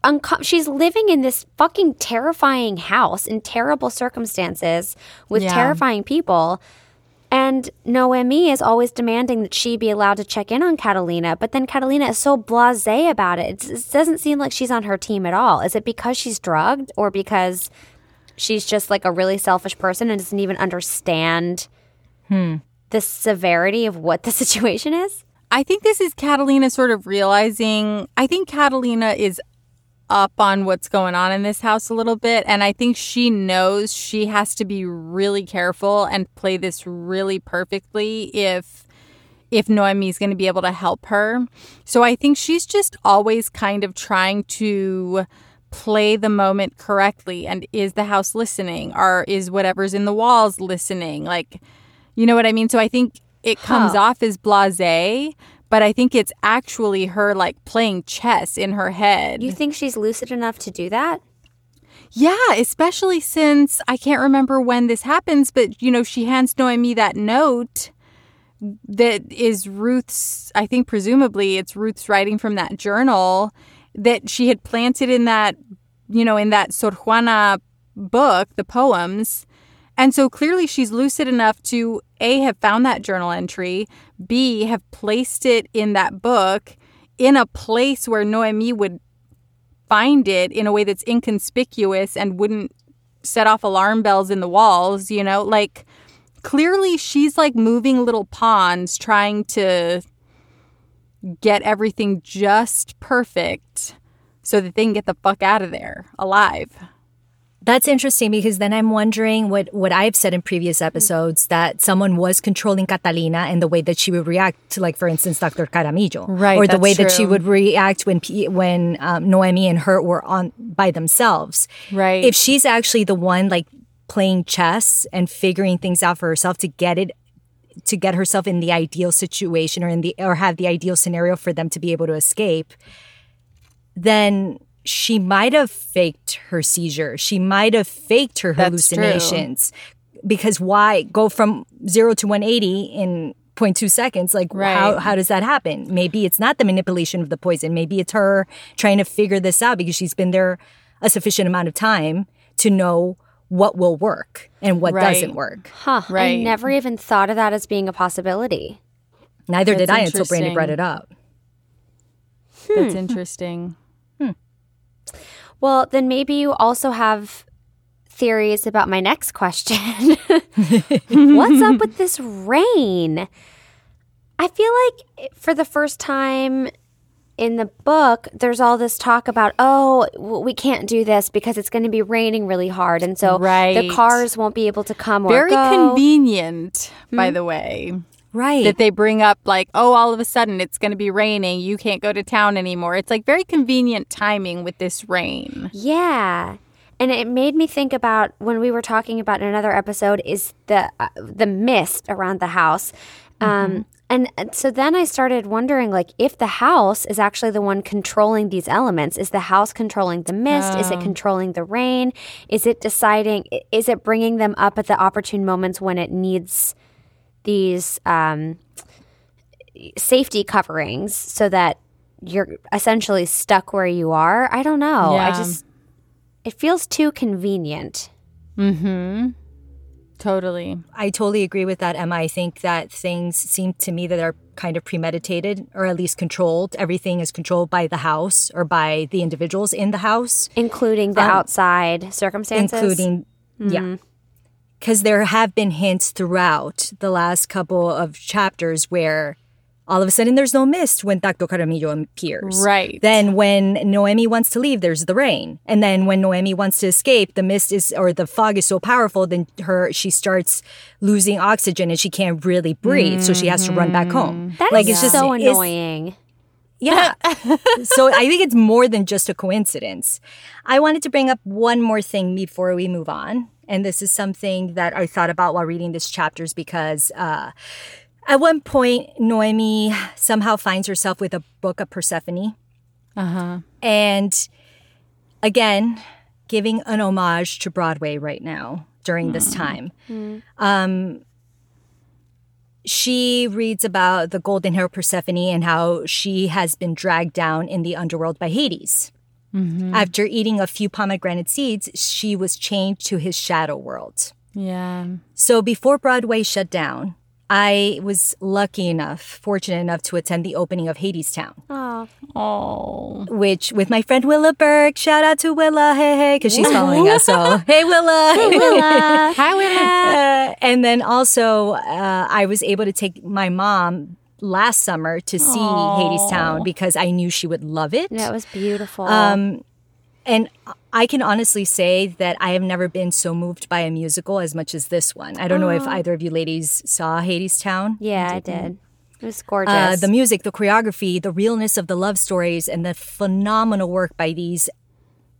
Unco- she's living in this fucking terrifying house in terrible circumstances with Yeah. terrifying people. And Noemi is always demanding that she be allowed to check in on Catalina, but then Catalina is so blasé about it. It doesn't seem like she's on her team at all. Is it because she's drugged or because she's just like a really selfish person and doesn't even understand hmm. the severity of what the situation is? I think this is Catalina sort of realizing. I think Catalina is up on what's going on in this house a little bit. And I think she knows she has to be really careful and play this really perfectly if if Noemi's going to be able to help her. So I think she's just always kind of trying to play the moment correctly and is the house listening or is whatever's in the walls listening like you know what i mean so i think it comes Huh. off as blasé but i think it's actually her like playing chess in her head You think she's lucid enough to do that? yeah especially since i can't remember when this happens but you know she hands noemi that note that is ruth's i think presumably it's ruth's writing from that journal that she had planted in that you know in that sor juana book the poems and so clearly she's lucid enough to a have found that journal entry b have placed it in that book in a place where noemi would find it in a way that's inconspicuous and wouldn't set off alarm bells in the walls, you know? Like clearly she's like moving little pawns trying to get everything just perfect so that they can get the fuck out of there alive. That's interesting because then I'm wondering what, what I've said in previous episodes that someone was controlling Catalina and the way that she would react to, like, for instance, Dr. Camarillo. Right, Or the way that she would react when when um, Noemi and her were on by themselves. Right. If she's actually the one, like, playing chess and figuring things out for herself to get it to get herself in the ideal situation or in the or have the ideal scenario for them to be able to escape then she might have faked her seizure she might have faked her hallucinations because why go from 0 to 180 in 0.2 seconds like Right. how, how does that happen maybe it's not the manipulation of the poison maybe it's her trying to figure this out because she's been there a sufficient amount of time to know what will work and what Right. doesn't work Huh. I never even thought of that as being a possibility. Neither did I until Brandy brought it up. That's hmm. interesting. Well, then maybe you also have theories about my next question. What's up with this rain? I feel like for the first time in the book, there's all this talk about, oh, we can't do this because it's going to be raining really hard. And so the cars won't be able to come or Very convenient, by hmm? the way. Right. that they bring up like oh all of a sudden it's going to be raining you can't go to town anymore. It's like very convenient timing with this rain. Yeah. And it made me think about when we were talking about in another episode is the uh, the mist around the house. Um and and so then I started wondering like if the house is actually the one controlling these elements. Is the house controlling the mist? Is it controlling the rain? Is it deciding is it bringing them up at the opportune moments when it needs these um safety coverings so that you're essentially stuck where you are. I don't know. I just it feels too convenient. Mhm. totally I totally agree with that, Emma. I think that things seem to me that are kind of premeditated or at least controlled. Everything is controlled by the house or by the individuals in the house, including the outside circumstances. including, yeah. Because there have been hints throughout the last couple of chapters where all of a sudden there's no mist when Dr. Camarillo appears. Right. Then when Noemi wants to leave, there's the rain. And then when Noemi wants to escape, the mist is or the fog is so powerful, then her she starts losing oxygen and she can't really breathe. So she has to run back home. Mm. That is like it's just so it's- annoying. yeah. so I think it's more than just a coincidence. I wanted to bring up one more thing before we move on. And this is something that I thought about while reading this chapters because uh, at one point, Noemi somehow finds herself with a book of Persephone. uh-huh And again, giving an homage to Broadway right now during this time. Um, she reads about the golden hair Persephone and how she has been dragged down in the underworld by Hades. After eating a few pomegranate seeds, she was chained to his shadow world. yeah So before Broadway shut down, I was lucky enough, fortunate enough to attend the opening of Hadestown. Oh. Oh. which with my friend Willa Burke, shout out to Willa, hey hey, because she's following us. So hey Willa, Hey, Willa. Hi, Willa. Uh, and then also, uh, I was able to take my mom last summer to see Hadestown because I knew she would love it. That was beautiful. Um, and I can honestly say that I have never been so moved by a musical as much as this one. I don't know if either of you ladies saw Hadestown. yeah, I did. It was gorgeous. Uh, the music, the choreography, the realness of the love stories, and the phenomenal work by these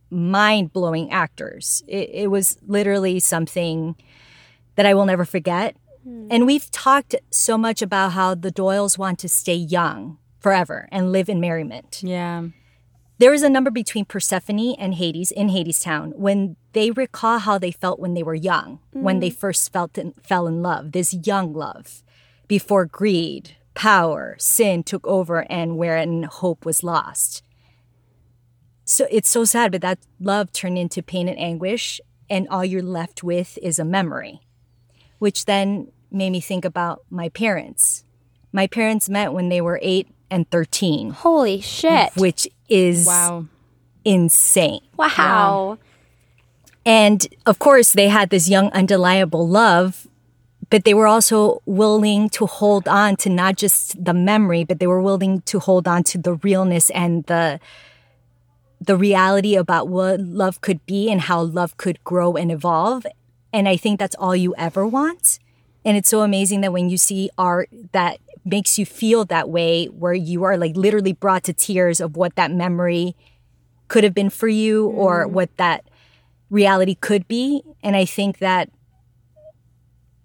mind blowing actors. It, it was literally something that I will never forget. Hmm. And we've talked so much about how the Doyles want to stay young forever and live in merriment. Yeah. There is a number between Persephone and Hades in Hadestown when they recall how they felt when they were young, when they hmm. first felt in, fell in love, this young love, before greed, power, sin took over and wherein hope was lost. So it's so sad, but that love turned into pain and anguish, and all you're left with is a memory, which then made me think about my parents. My parents met when they were eight and 13, Holy shit. which is Wow. insane. Wow. And of course, they had this young, undeniable love, but they were also willing to hold on to not just the memory, but they were willing to hold on to the realness and the the reality about what love could be and how love could grow and evolve. And I think that's all you ever want. And it's so amazing that when you see art that makes you feel that way, where you are like literally brought to tears of what that memory could have been for you or mm. what that reality could be. And I think that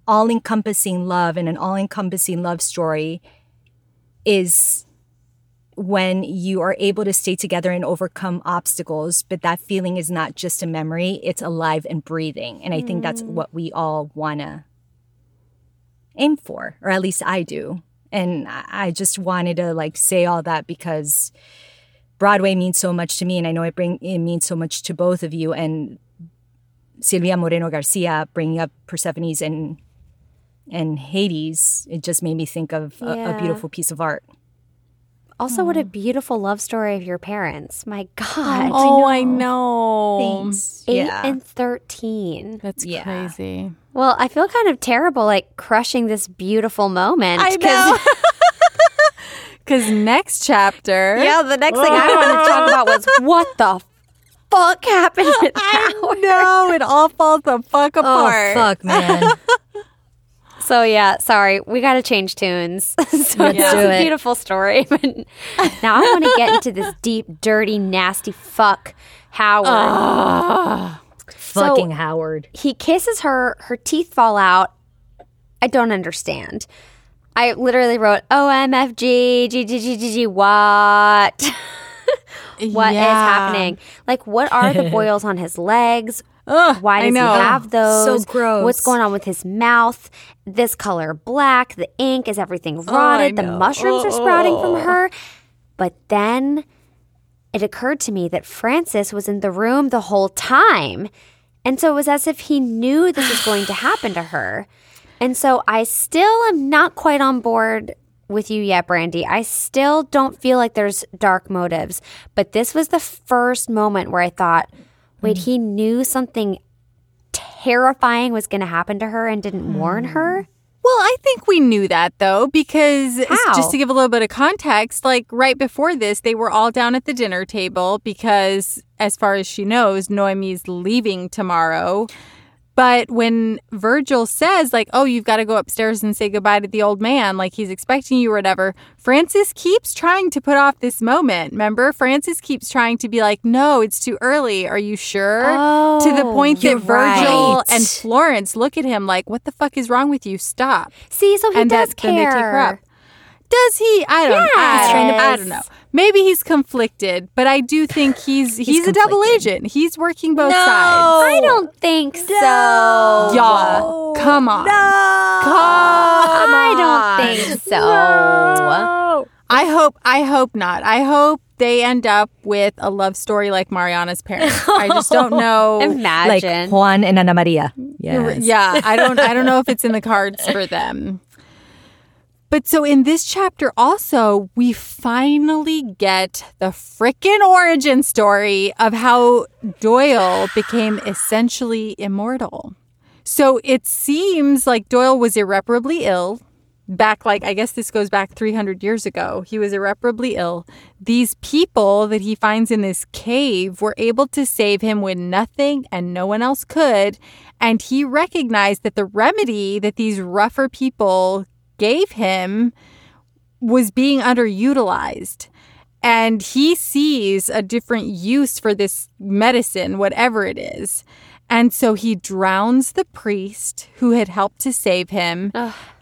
all encompassing love and an all encompassing love story is when you are able to stay together and overcome obstacles, but that feeling is not just a memory, it's alive and breathing. And I think that's mm. what we all want to aim for, or at least I do. And I I just wanted to like say all that because Broadway means so much to me, and I know it bring it means so much to both of you. And Silvia Moreno Garcia bringing up Persephone's and and Hades, it just made me think of a, a beautiful piece of art. Also, what a beautiful love story of your parents. My God. Oh, I know. Thanks. Eight yeah. and 13. That's Yeah. crazy. Well, I feel kind of terrible, like crushing this beautiful moment. I know. Because next chapter. Yeah, the next thing I wanted to talk about was what the fuck happened I Howard? know. It all falls the fuck apart. oh apart. fuck, man! So yeah, sorry, we got to change tunes. so it's a beautiful story, but now I want to get into this deep, dirty, nasty fuck Howard. Fucking Howard. he kisses her, her teeth fall out. I don't understand. I literally wrote oh, OMFG, G, G, G, G, G, what? What is Yeah. happening? Like, what are the boils on his legs? Ugh, Why does he have those? So gross. What's going on with his mouth? This color black, the ink, is everything oh, rotted? the know. mushrooms are sprouting from her. But then it occurred to me that Francis was in the room the whole time. And so it was as if he knew this was going to happen to her. And so I still am not quite on board with you yet, Brandy. I still don't feel like there's dark motives. But this was the first moment where I thought, wait, he knew something terrifying was going to happen to her and didn't warn her? Well, I think we knew that though, because just to give a little bit of context, like right before this, they were all down at the dinner table because, as far as she knows, Noemi's leaving tomorrow. But when Virgil says, like, oh, you've got to go upstairs and say goodbye to the old man, like he's expecting you or whatever, Francis keeps trying to put off this moment. Remember? Francis keeps trying to be like, no, it's too early. Are you sure? to the Oh, point that Virgil right. and Florence look at him like, what the fuck is wrong with you? Stop See, so he and does that, care. then they take her up. Does he? I don't. I, Yes. I don't know. Maybe he's conflicted, but I do think he's he's, a double agent. He's working both No. sides. I don't think so. Y'all, come on. Come I don't think so. I hope I hope not. I hope they end up with a love story like Mariana's parents. I just don't know. Like Imagine. Juan and Ana Maria. Yes. Yeah, I don't I don't know if it's in the cards for them. But so in this chapter, also, we finally get the frickin' origin story of how Doyle became essentially immortal. So it seems like Doyle was irreparably ill. Back, like, I guess this goes back 300 years ago. He was irreparably ill. These people that he finds in this cave were able to save him when nothing and no one else could. And he recognized that the remedy that these rougher people gave him was being underutilized. And he sees a different use for this medicine, whatever it is. And so he drowns the priest who had helped to save him.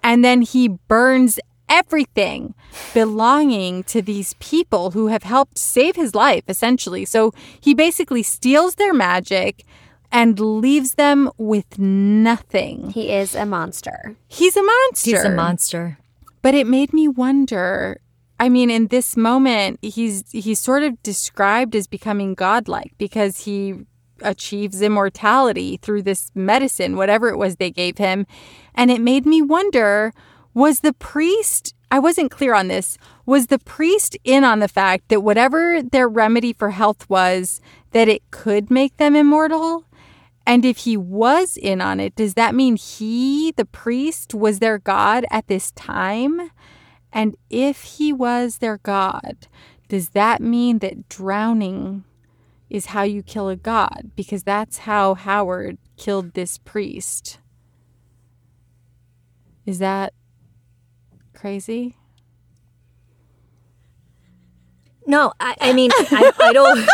And then he burns everything belonging to these people who have helped save his life, essentially. So he basically steals their magic and leaves them with nothing. He is a monster. He's a monster. He's a monster. But it made me wonder. I mean, in this moment, he's he's sort of described as becoming godlike because he achieves immortality through this medicine, whatever it was they gave him. And it made me wonder was the priest, I wasn't clear on this, was the priest in on the fact that whatever their remedy for health was, that it could make them immortal? And if he was in on it, does that mean he, the priest, was their god at this time? And if he was their god, does that mean that drowning is how you kill a god? Because that's how Howard killed this priest. Is that crazy? No, I, I mean, I, I don't.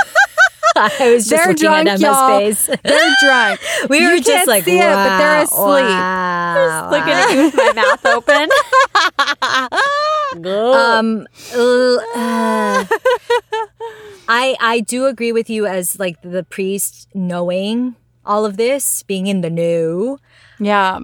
I was just They're looking drunk, at y'all. Emma's face. They're drunk. We You were just like, see it, but they're wow, asleep. wow, Looking at you with my mouth open. um uh, i i do agree with you as like the priest knowing all of this being in the know Yeah.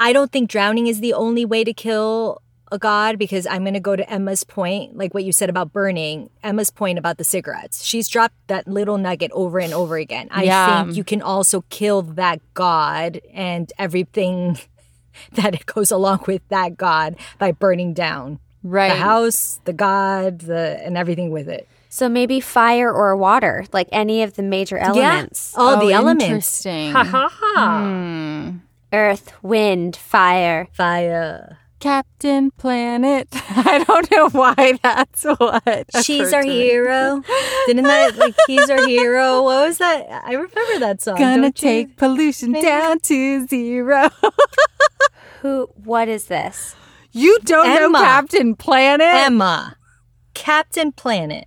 i don't think drowning is the only way to kill a god because i'm going to go to emma's point like what you said about burning emma's point about the cigarettes she's dropped that little nugget over and over again i Yeah. think you can also kill that god and everything that it goes along with that god by burning down Right. the house, the god, the and everything with it. so maybe fire or water, like any of the major elements. All the Oh, elements. Interesting. ha. Hmm. Earth, wind, fire. Fire. Captain Planet. I don't know why that's what. She's our hero. Didn't that like he's our hero? What was that? I remember that song. Gonna don't you? take pollution down to zero. Who? What is this? you don't Emma. know Captain Planet? Emma. Captain Planet.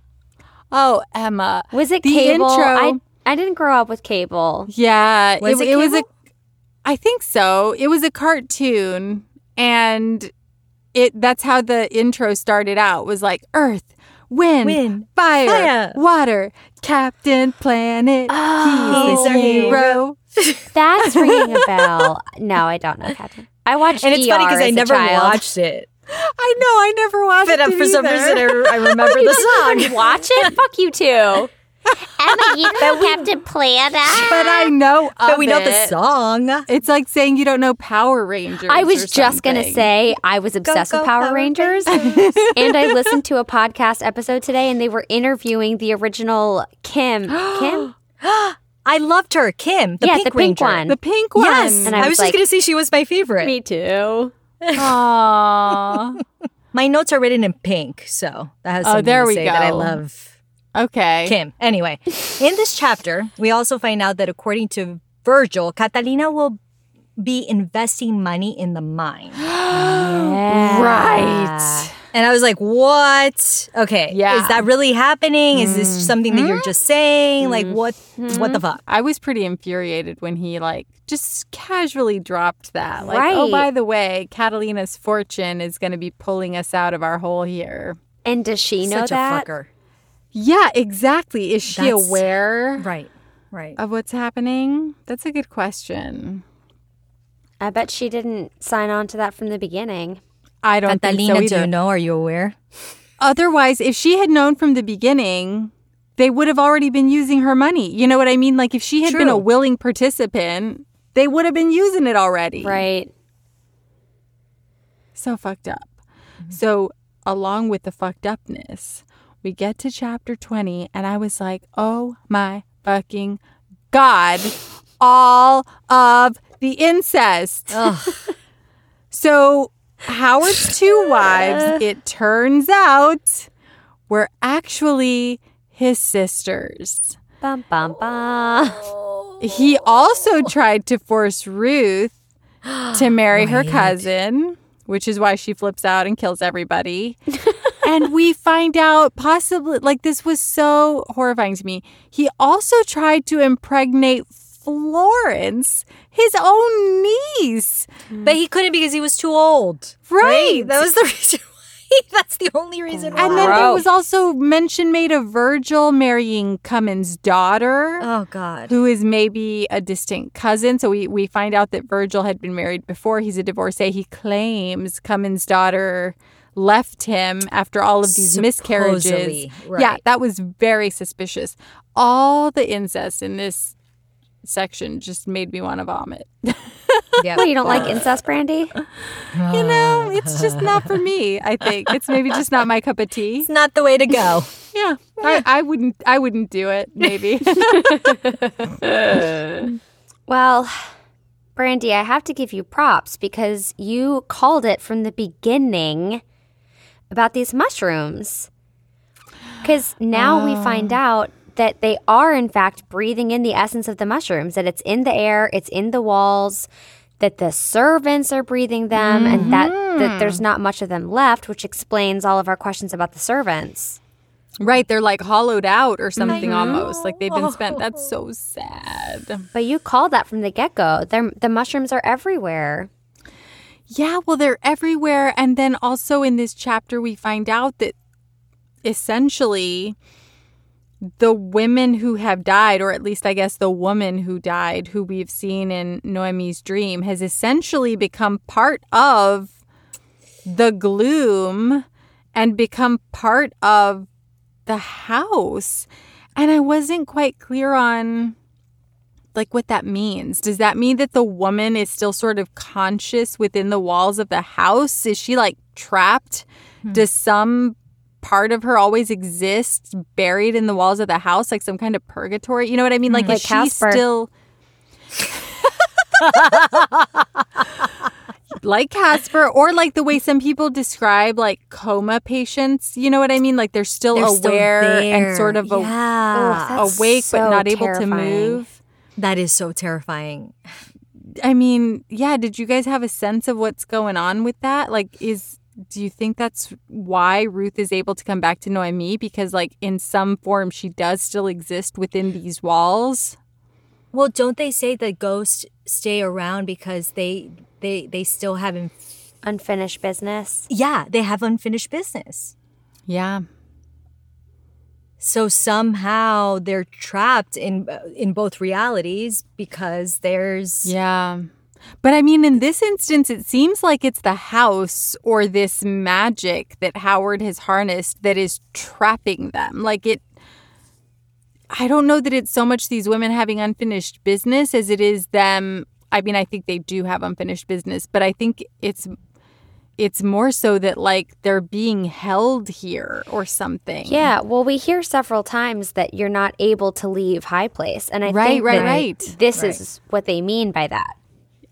oh, Emma. Was it The cable? intro- I I didn't grow up with cable. Yeah, Was it it was a. I think so. It was a cartoon, and it that's how the intro started out. Was like Earth, wind, Wind, fire, fire. water, Captain Planet. Oh. he's He's our hero. That's ringing a bell. No, I don't know, Captain. I watched And it's ER funny because I never child. watched it. I know. I never watched But it uh, for some reason, I, I remember the song. Watch it. Fuck you too. Emma, you don't have to Captain that. but I know. Of But we know the song. It's like saying you don't know Power Rangers. I or was just gonna say I was obsessed go with Power Power Rangers, and I listened to a podcast episode today, and they were interviewing the original Kim. Kim, I loved her, Kim, the Yeah, pink the pink ranger. one. the pink one. Yes, And I, I was, was just gonna say she was my favorite. me too. Aww. My notes are written in pink, so that has Oh, something there to we say that I love Okay. Kim. Anyway, in this chapter, we also find out that according to Virgil, Catalina will be investing money in the mine. Right. And I was like, what? Okay. Yeah. Is that really happening? Is this mm-hmm. something that you're just saying? Like, mm-hmm. what? What the mm-hmm. fuck? I was pretty infuriated when he like just casually dropped that. Like, oh, by the way, Catalina's fortune is going to be pulling us out of our hole here. And does she know Such that? A fucker. Yeah, exactly. Is she That's- aware Right. Right. of what's happening? That's a good question. I bet she didn't sign on to that from the beginning. I don't Catalina, think so do either. you know? Are you aware? Otherwise, if she had known from the beginning, they would have already been using her money. You know what I mean? Like if she had been a willing participant, they would have been using it already. Right. So fucked up. So, along with the fucked upness, we get to chapter 20, and I was like, oh my fucking God, all of the incest. So, Howard's two wives, it turns out, were actually his sisters. Bum, bum, bum. He also tried to force Ruth to marry her cousin, which is why she flips out and kills everybody. and we find out possibly, like, this was so horrifying to me. He also tried to impregnate Florence, his own niece. But he couldn't because he was too old. Right. That was the reason why. That's the only reason why. And then there was also mention made of Virgil marrying Cummins' daughter. oh God. who is maybe a distant cousin. So we, we find out that Virgil had been married before. He's a divorcee. He claims Cummins' daughter left him after all of these miscarriages. Supposedly, Yeah, that was very suspicious. All the incest in this section just made me want to vomit. Yeah. What, you don't like incest, Brandy? you know, it's just not for me, I think. It's maybe just not my cup of tea. It's not the way to go. Yeah. I, I wouldn't I wouldn't do it, maybe. Well, Brandy, I have to give you props because you called it from the beginning about these mushrooms. Because now we find oh. out that they are, in fact, breathing in the essence of the mushrooms, that it's in the air, it's in the walls, that the servants are breathing them, and that, that mm-hmm. there's not much of them left, which explains all of our questions about the servants. Right, they're like hollowed out or something almost. Like they've been spent. That's so sad. But you called that from the get go. The mushrooms are everywhere. Yeah, well, they're everywhere. And then also in this chapter, we find out that essentially the women who have died, or at least I guess the woman who died, who we've seen in Noemi's dream, has essentially become part of the gloom and become part of the house. And I wasn't quite clear on like what that means. Does that mean that the woman is still sort of conscious within the walls of the house? Is she like trapped? Hmm. Does some part of her always exist buried in the walls of the house like some kind of purgatory? You know what I mean? Like, Like is she Casper. still like Casper or like the way some people describe like coma patients, you know what I mean? Like they're still They're still aware and sort of a- yeah. Oh, That's awake but so not able to move. That is so terrifying. I mean, yeah, did you guys have a sense of what's going on with that? Like is do you think that's why Ruth is able to come back to Noemi because like in some form she does still exist within these walls? Well, don't they say the ghosts stay around because they they they still have inf- Unfinished business. yeah they have unfinished business. Yeah. So somehow they're trapped in in both realities because there's Yeah. But I mean, in this instance, it seems like it's the house or this magic that Howard has harnessed that is trapping them. Like it, I don't know that it's so much these women having unfinished business as it is them. I mean, I think they do have unfinished business, but I think it's it's more so that like they're being held here or something. Yeah, well, we hear several times that you're not able to leave High Place, and I Right, think right, that right. This is what they mean by that.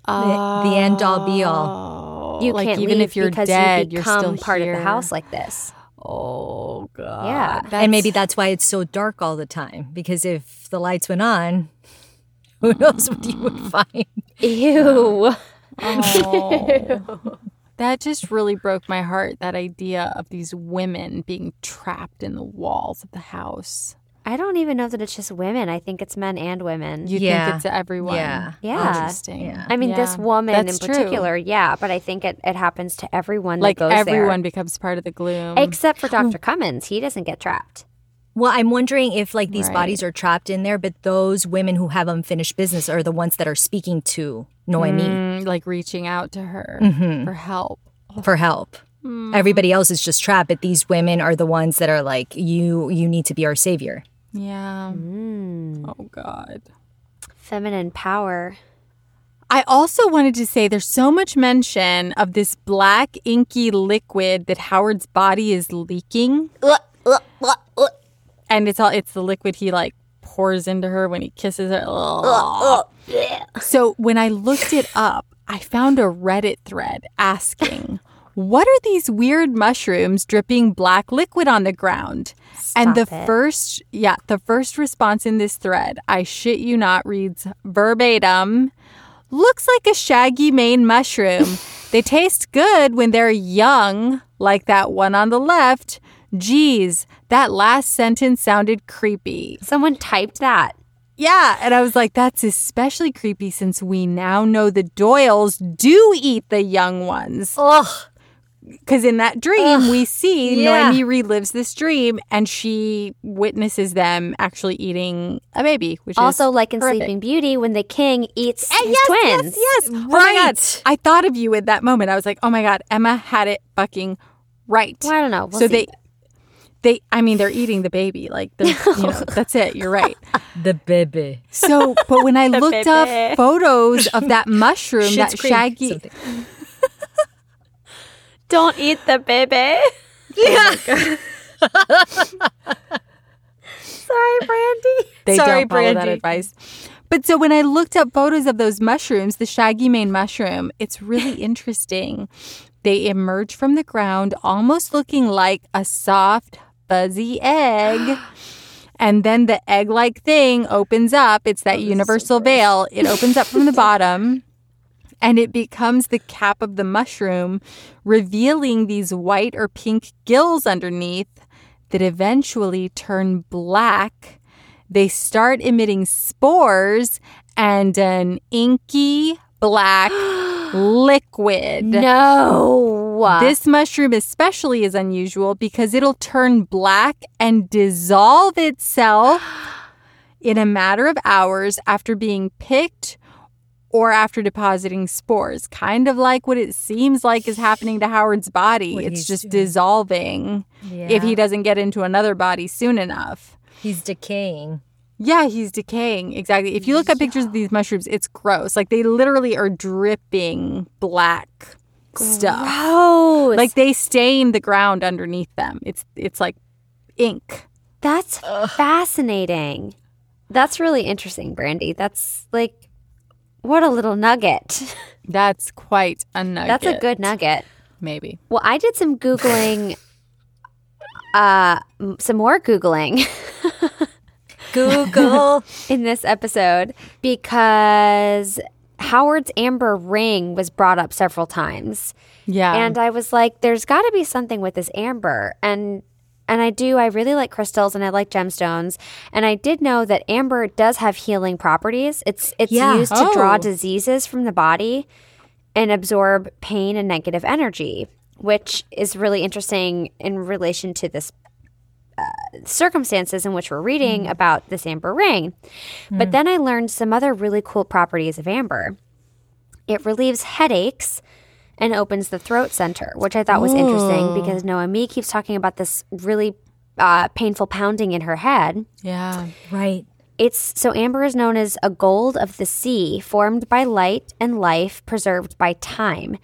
the, the end all be all. Oh, you like can't even leave if you're because dead, you you're become still part of the house like this. Oh god. Yeah. and maybe that's why it's so dark all the time because if the lights went on, who oh. knows what you would find. Ew. Oh. That just really broke my heart, that idea of these women being trapped in the walls of the house. I don't even know that it's just women. I think it's men and women. You Yeah. think it's everyone. Yeah. Yeah. Interesting. Yeah. I mean, this woman That's in true. particular, yeah, but I think it, it happens to everyone Like that goes everyone there. becomes part of the gloom. Except for Dr. Cummins. He doesn't get trapped. Well, I'm wondering if like these Right. bodies are trapped in there, but those women who have unfinished business are the ones that are speaking to Noemi Mm, like reaching out to her Mm-hmm. for help. for help. Everybody else is just trapped, but these women are the ones that are like, you you need to be our savior. Yeah. Mm. Oh God. Feminine power. I also wanted to say there's so much mention of this black inky liquid that Howard's body is leaking. And it's all it's the liquid he like pours into her when he kisses her. Ugh. So when I looked it up, I found a Reddit thread asking, "What are these weird mushrooms dripping black liquid on the ground?" and the it. first, yeah, the first response in this thread, I shit you not, reads verbatim, "Looks like a shaggy mane mushroom. they taste good when they're young, like that one on the left." Geez, that last sentence sounded creepy. Someone typed that. Yeah, and I was like, that's especially creepy since we now know the Doyles do eat the young ones. Ugh. Because in that dream, we see yeah. Noemi relives this dream and she witnesses them actually eating a baby, which Also, like in horrific. Sleeping Beauty, when the king eats Eh, his yes, twins. Yes, yes. Oh my God. Right. I thought of you at that moment. I was like, oh my God, Emma had it fucking right. Well, I don't know. We'll so they, they, I mean, they're eating the baby. Like, they're, you know, that's it. You're right. The baby. So, but when I looked baby. up photos of that mushroom, that Creek, shaggy, something. Don't eat the baby. yeah oh Sorry, Brandy. they Sorry, don't follow that advice. But so when I looked up photos of those mushrooms, the shaggy mane mushroom, it's really interesting. They emerge from the ground almost looking like a soft, fuzzy egg. And then the egg like thing opens up. It's that universal veil. It opens up from the bottom and it becomes the cap of the mushroom, revealing these white or pink gills underneath that eventually turn black. They start emitting spores and an inky black liquid. No. This mushroom, especially, is unusual because it'll turn black and dissolve itself in a matter of hours after being picked or after depositing spores. Kind of like what it seems like is happening to Howard's body. What it's just doing. dissolving if he doesn't get into another body soon enough. He's decaying. Yeah, he's decaying. Exactly. If you look at pictures of these mushrooms, it's gross. Like they literally are dripping black stuff. Gross. Like they stain the ground underneath them. It's it's like ink. That's fascinating. That's really interesting, Brandy. That's like, what a little nugget. That's quite a nugget. That's a good nugget. maybe. Well, I did some Googling, uh, some more Googling Google. in this episode because Howard's amber ring was brought up several times. Yeah. and I was like, "There's got to be something with this amber." And and I do. I really like crystals and I like gemstones. And I did know that amber does have healing properties. It's it's Yeah. used to draw Oh. diseases from the body and absorb pain and negative energy, which is really interesting in relation to this. Uh, Circumstances in which we're reading about this amber ring. But then I learned some other really cool properties of amber. It relieves headaches and opens the throat center, which I thought was interesting because Noemi keeps talking about this really uh, painful pounding in her head. yeah. right. It's so amber is known as a gold of the sea, formed by light and life, preserved by time.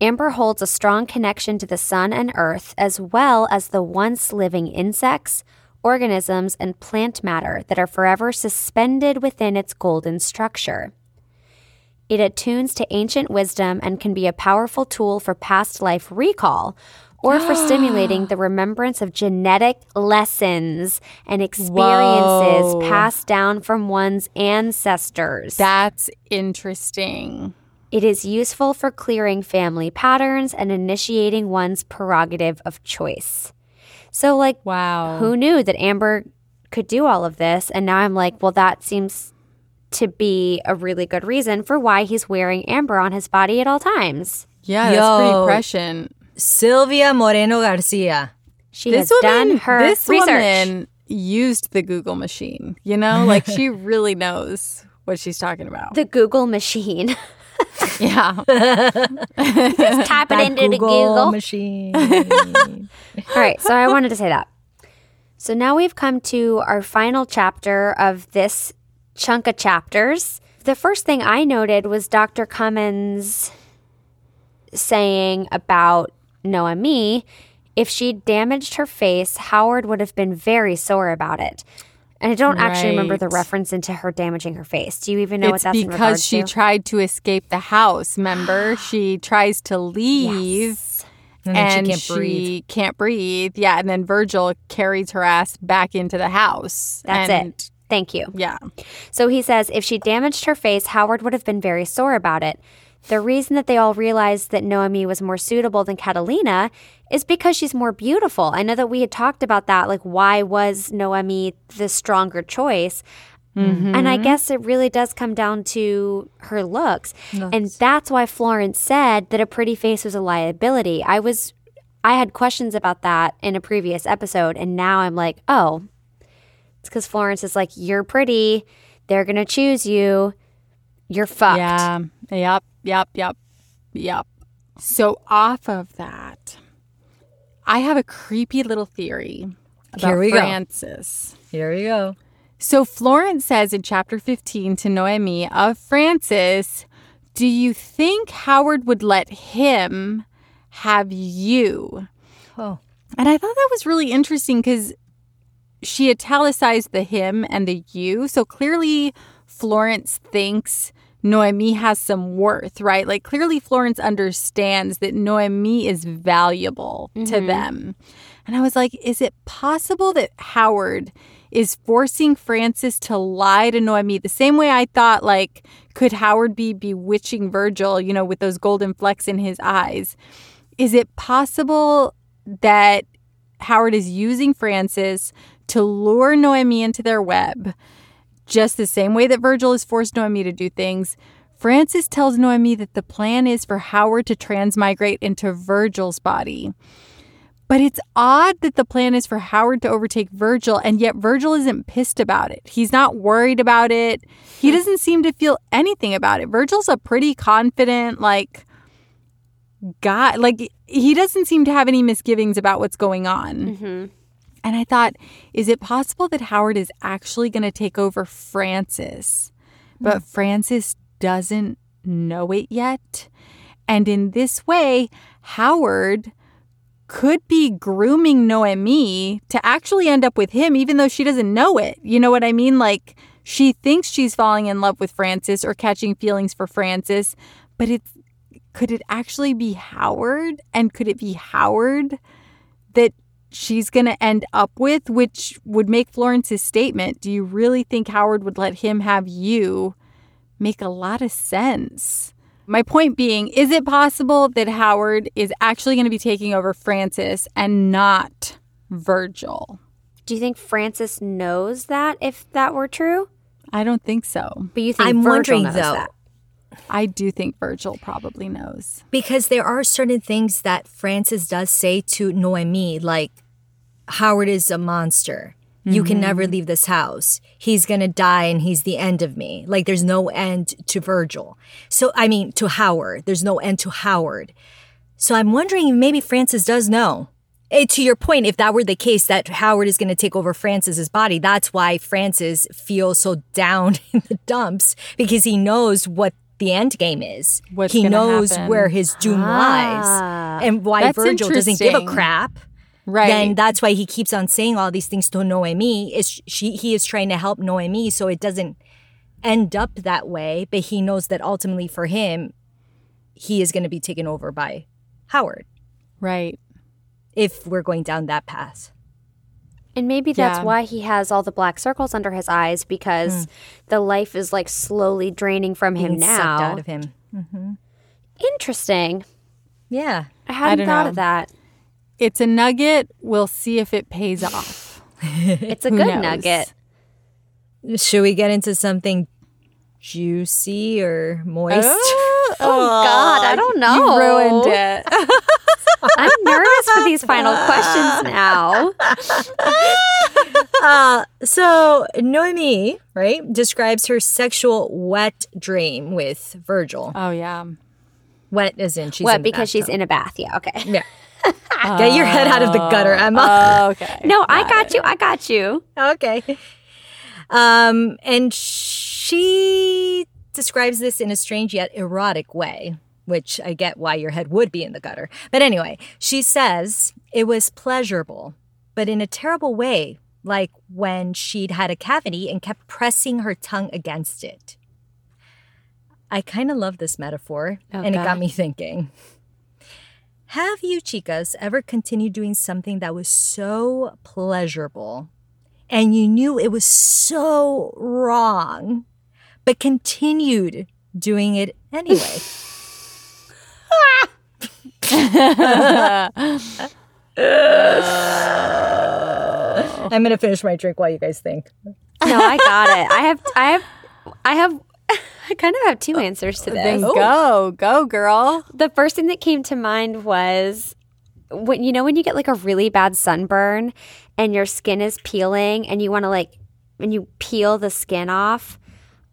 Amber holds a strong connection to the sun and earth, as well as the once living insects, organisms, and plant matter that are forever suspended within its golden structure. It attunes to ancient wisdom and can be a powerful tool for past life recall or for stimulating the remembrance of genetic lessons and experiences Whoa. passed down from one's ancestors. That's interesting. It is useful for clearing family patterns and initiating one's prerogative of choice. So, like, Wow. who knew that Amber could do all of this? And now I'm like, well, that seems to be a really good reason for why he's wearing amber on his body at all times. yeah, that's pretty prescient. Silvia Moreno Garcia. She This has woman, done her this research. woman used the Google machine. You know, like she really knows what she's talking about. The Google machine. yeah. Just tap it into the Google Google. machine. All right, so I wanted to say that. So now we've come to our final chapter of this chunk of chapters. The first thing I noted was Dr. Cummins saying about Noemi if she'd damaged her face, Howard would have been very sore about it. And I don't actually remember the reference into her damaging her face. Do you even know what that's in because regards she to? tried to escape the house. Remember, she tries to leave. Yes. And and she can't breathe. can't breathe. Yeah, and then Virgil carries her ass back into the house. That's and, it. Thank you. Yeah. So he says if she damaged her face, Howard would have been very sore about it. The reason that they all realized that Noemi was more suitable than Catalina is because she's more beautiful. I know that we had talked about that. Like, why was Noemi the stronger choice? Mm-hmm. And I guess it really does come down to her looks. And that's why Florence said that a pretty face was a liability. I was I had questions about that in a previous episode and now I'm like, "Oh, it's cuz Florence is like, "You're pretty. They're going to choose you. You're fucked." Yeah. Yep. Yep. Yep. Yep. So off of that, I have a creepy little theory about Here we go. Francis. Here we go. So Florence says in chapter 15 to Noemi of Francis, Do you think Howard would let him have you? Oh. And I thought that was really interesting because she italicized the him and the you. So clearly, Florence thinks Noemi has some worth, right? Like, clearly, Florence understands that Noemi is valuable to mm-hmm. them. And I was like, is it possible that Howard is forcing Francis to lie to Noemi the same way I thought, like, could Howard be bewitching Virgil, you know, with those golden flecks in his eyes? Is it possible that Howard is using Francis to lure Noemi into their web, just the same way that Virgil has forced Noemi to do things? Francis tells Noemi that the plan is for Howard to transmigrate into Virgil's body. But it's odd that the plan is for Howard to overtake Virgil, and yet Virgil isn't pissed about it. He's not worried about it. He hmm. doesn't seem to feel anything about it. Virgil's a pretty confident, like, guy. Like, he doesn't seem to have any misgivings about what's going on. Mm-hmm. And I thought, is it possible that Howard is actually going to take over Francis, but hmm. Francis doesn't know it yet? And in this way, Howard could be grooming Noemi to actually end up with him, even though she doesn't know it. You know what I mean? Like, she thinks she's falling in love with Francis or catching feelings for Francis, but it's could it actually be Howard? And could it be Howard that she's going to end up with, which would make Florence's statement, do you really think Howard would let him have you, make a lot of sense? My point being, is it possible that Howard is actually going to be taking over Francis and not Virgil? Do you think Francis knows that if that were true? I don't think so. But you think I'm Virgil wondering knows though, that? I do think Virgil probably knows. because there are certain things that Francis does say to Noemi, like Howard is a monster. You can never leave this house. He's going to die and he's the end of me. Like there's no end to Virgil. So, I mean, to Howard. There's no end to Howard. So I'm wondering if maybe Francis does know. Eh, to your point, if that were the case, that Howard is going to take over Francis's body, that's why Francis feels so down in the dumps because he knows what the end game is. What's he knows happen. where his doom Ah. lies and why That's Virgil doesn't give a crap. Right. Then that's why he keeps on saying all these things to Noemi. Is she? He is trying to help Noemi, so it doesn't end up that way. But he knows that ultimately, for him, he is going to be taken over by Howard right. if we're going down that path. And maybe that's Yeah. why he has all the black circles under his eyes because hmm. the life is like slowly draining from him Being now. out of him. Mm-hmm. Interesting. Yeah. I hadn't don't thought know. of that. It's a nugget. We'll see if it pays off. It's a good knows? nugget. Should we get into something juicy or moist? Oh God, I don't know. You ruined it. I'm nervous for these final questions now. Uh, so Noemi, right, describes her sexual wet dream with Virgil. oh yeah. Wet as in she's what? in Because she's in a bath. Yeah. Okay. Yeah. Get your head out of the gutter, Emma. Oh, okay. No, I got you. I got you. okay. Um, and she describes this in a strange yet erotic way, which I get why your head would be in the gutter. But anyway, she says it was pleasurable, but in a terrible way, like when she'd had a cavity and kept pressing her tongue against it. I kind of love this metaphor, Oh, and it got me thinking. Have you, chicas, ever continued doing something that was so pleasurable and you knew it was so wrong, but continued doing it anyway? I'm gonna finish my drink while you guys think. No, I got it. I have, I have, I have, I kind of have two oh, answers to Then this. go, go, girl. The first thing that came to mind was when you know when you get like a really bad sunburn and your skin is peeling and you want to like and you peel the skin off.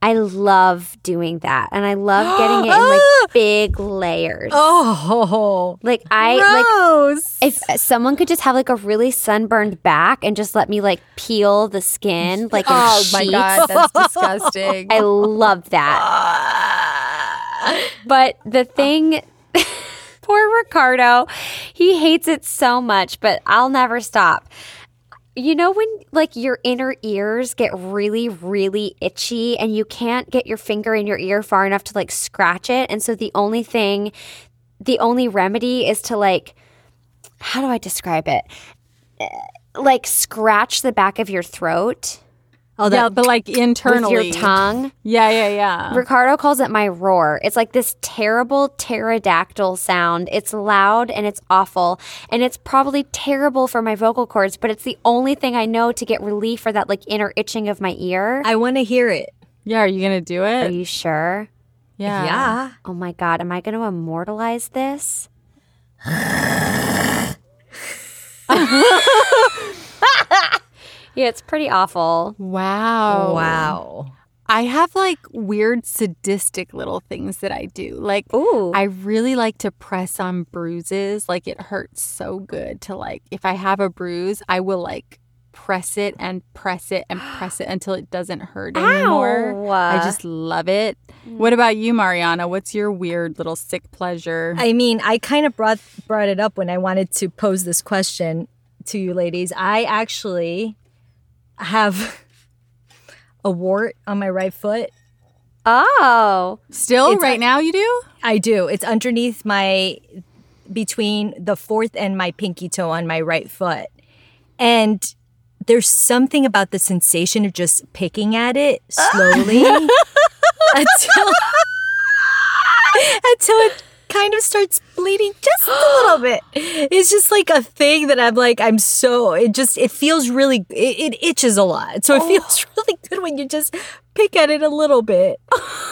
I love doing that, and I love getting it in like ah! big layers. Oh, Like I like Gross. if someone could just have like a really sunburned back and just let me like peel the skin like oh my god, that's disgusting. I love that. But the thing, poor Ricardo, he hates it so much, but I'll never stop. You know, when like your inner ears get really, really itchy and you can't get your finger in your ear far enough to like scratch it. And so the only thing, the only remedy is to like, how do I describe it? Eh, Like scratch the back of your throat oh, yeah, but like internally, with your tongue. Yeah, yeah, yeah. Ricardo calls it my roar. It's like this terrible pterodactyl sound. It's loud and it's awful. And it's probably terrible for my vocal cords, but it's the only thing I know to get relief for that like inner itching of my ear. I want to hear it. yeah, are you gonna do it? Are you sure? yeah. Yeah. Oh my God. Am I going to immortalize this? yeah, it's pretty awful. Wow. Wow. I have like weird sadistic little things that I do. Like Ooh. I really like to press on bruises. Like it hurts so good to like if I have a bruise, I will like press it and press it and press it until it doesn't hurt anymore. Ow. I just love it. What about you, Mariana? What's your weird little sick pleasure? I mean, I kind of brought brought it up when I wanted to pose this question to you ladies. I actually have a wart on my right foot. oh. Still it's right now you do? I do. It's underneath my between the fourth and my pinky toe on my right foot. And there's something about the sensation of just picking at it slowly until until it kind of starts bleeding just a little bit. It's just like a thing that I'm like I'm so it just it feels really it, it itches a lot. So it oh. feels really good when you just pick at it a little bit.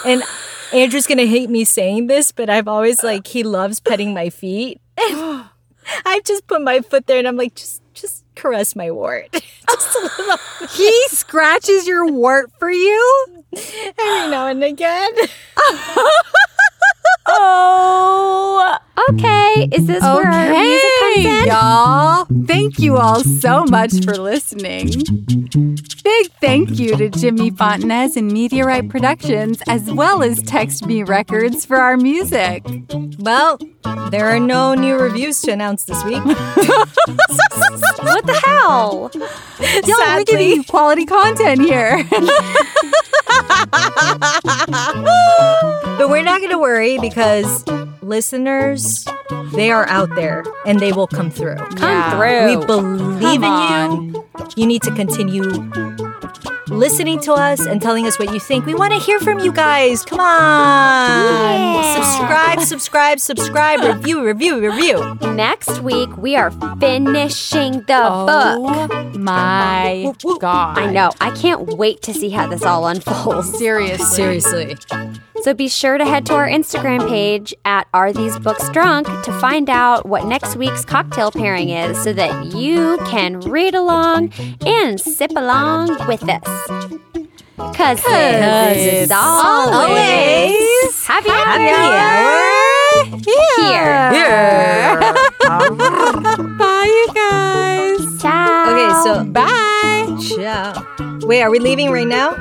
And Andrew's gonna hate me saying this, but I've always like he loves petting my feet. And I've just put my foot there and I'm like, just just caress my wart. just a little He scratches your wart for you? every now and again. Oh, Okay. Is this where our music comes in? y'all. Thank you all so much for listening. Big thank you to Jimmy Fontanez and Media Right Productions, as well as Text Me Records for our music. Well, there are no new reviews to announce this week. What the hell? Y'all, we're giving you quality content here. But we're not going to worry because listeners, they are out there and they will come through. Come Yeah. through. We believe Come in you. You need to continue listening to us and telling us what you think. We want to hear from you guys. Come on. Yeah. Subscribe, subscribe, subscribe, review, review, review. Next week, we are finishing the oh book. oh my God. I know. I can't wait to see how this all unfolds. Seriously. Seriously. So be sure to head to our Instagram page at Are These Books Drunk to find out what next week's cocktail pairing is so that you can read along and sip along with us. Because it's it's always happy Happy hour hour. here. Here. Bye, you guys. Ciao. Okay, so Bye. ciao. Wait, are we leaving right now?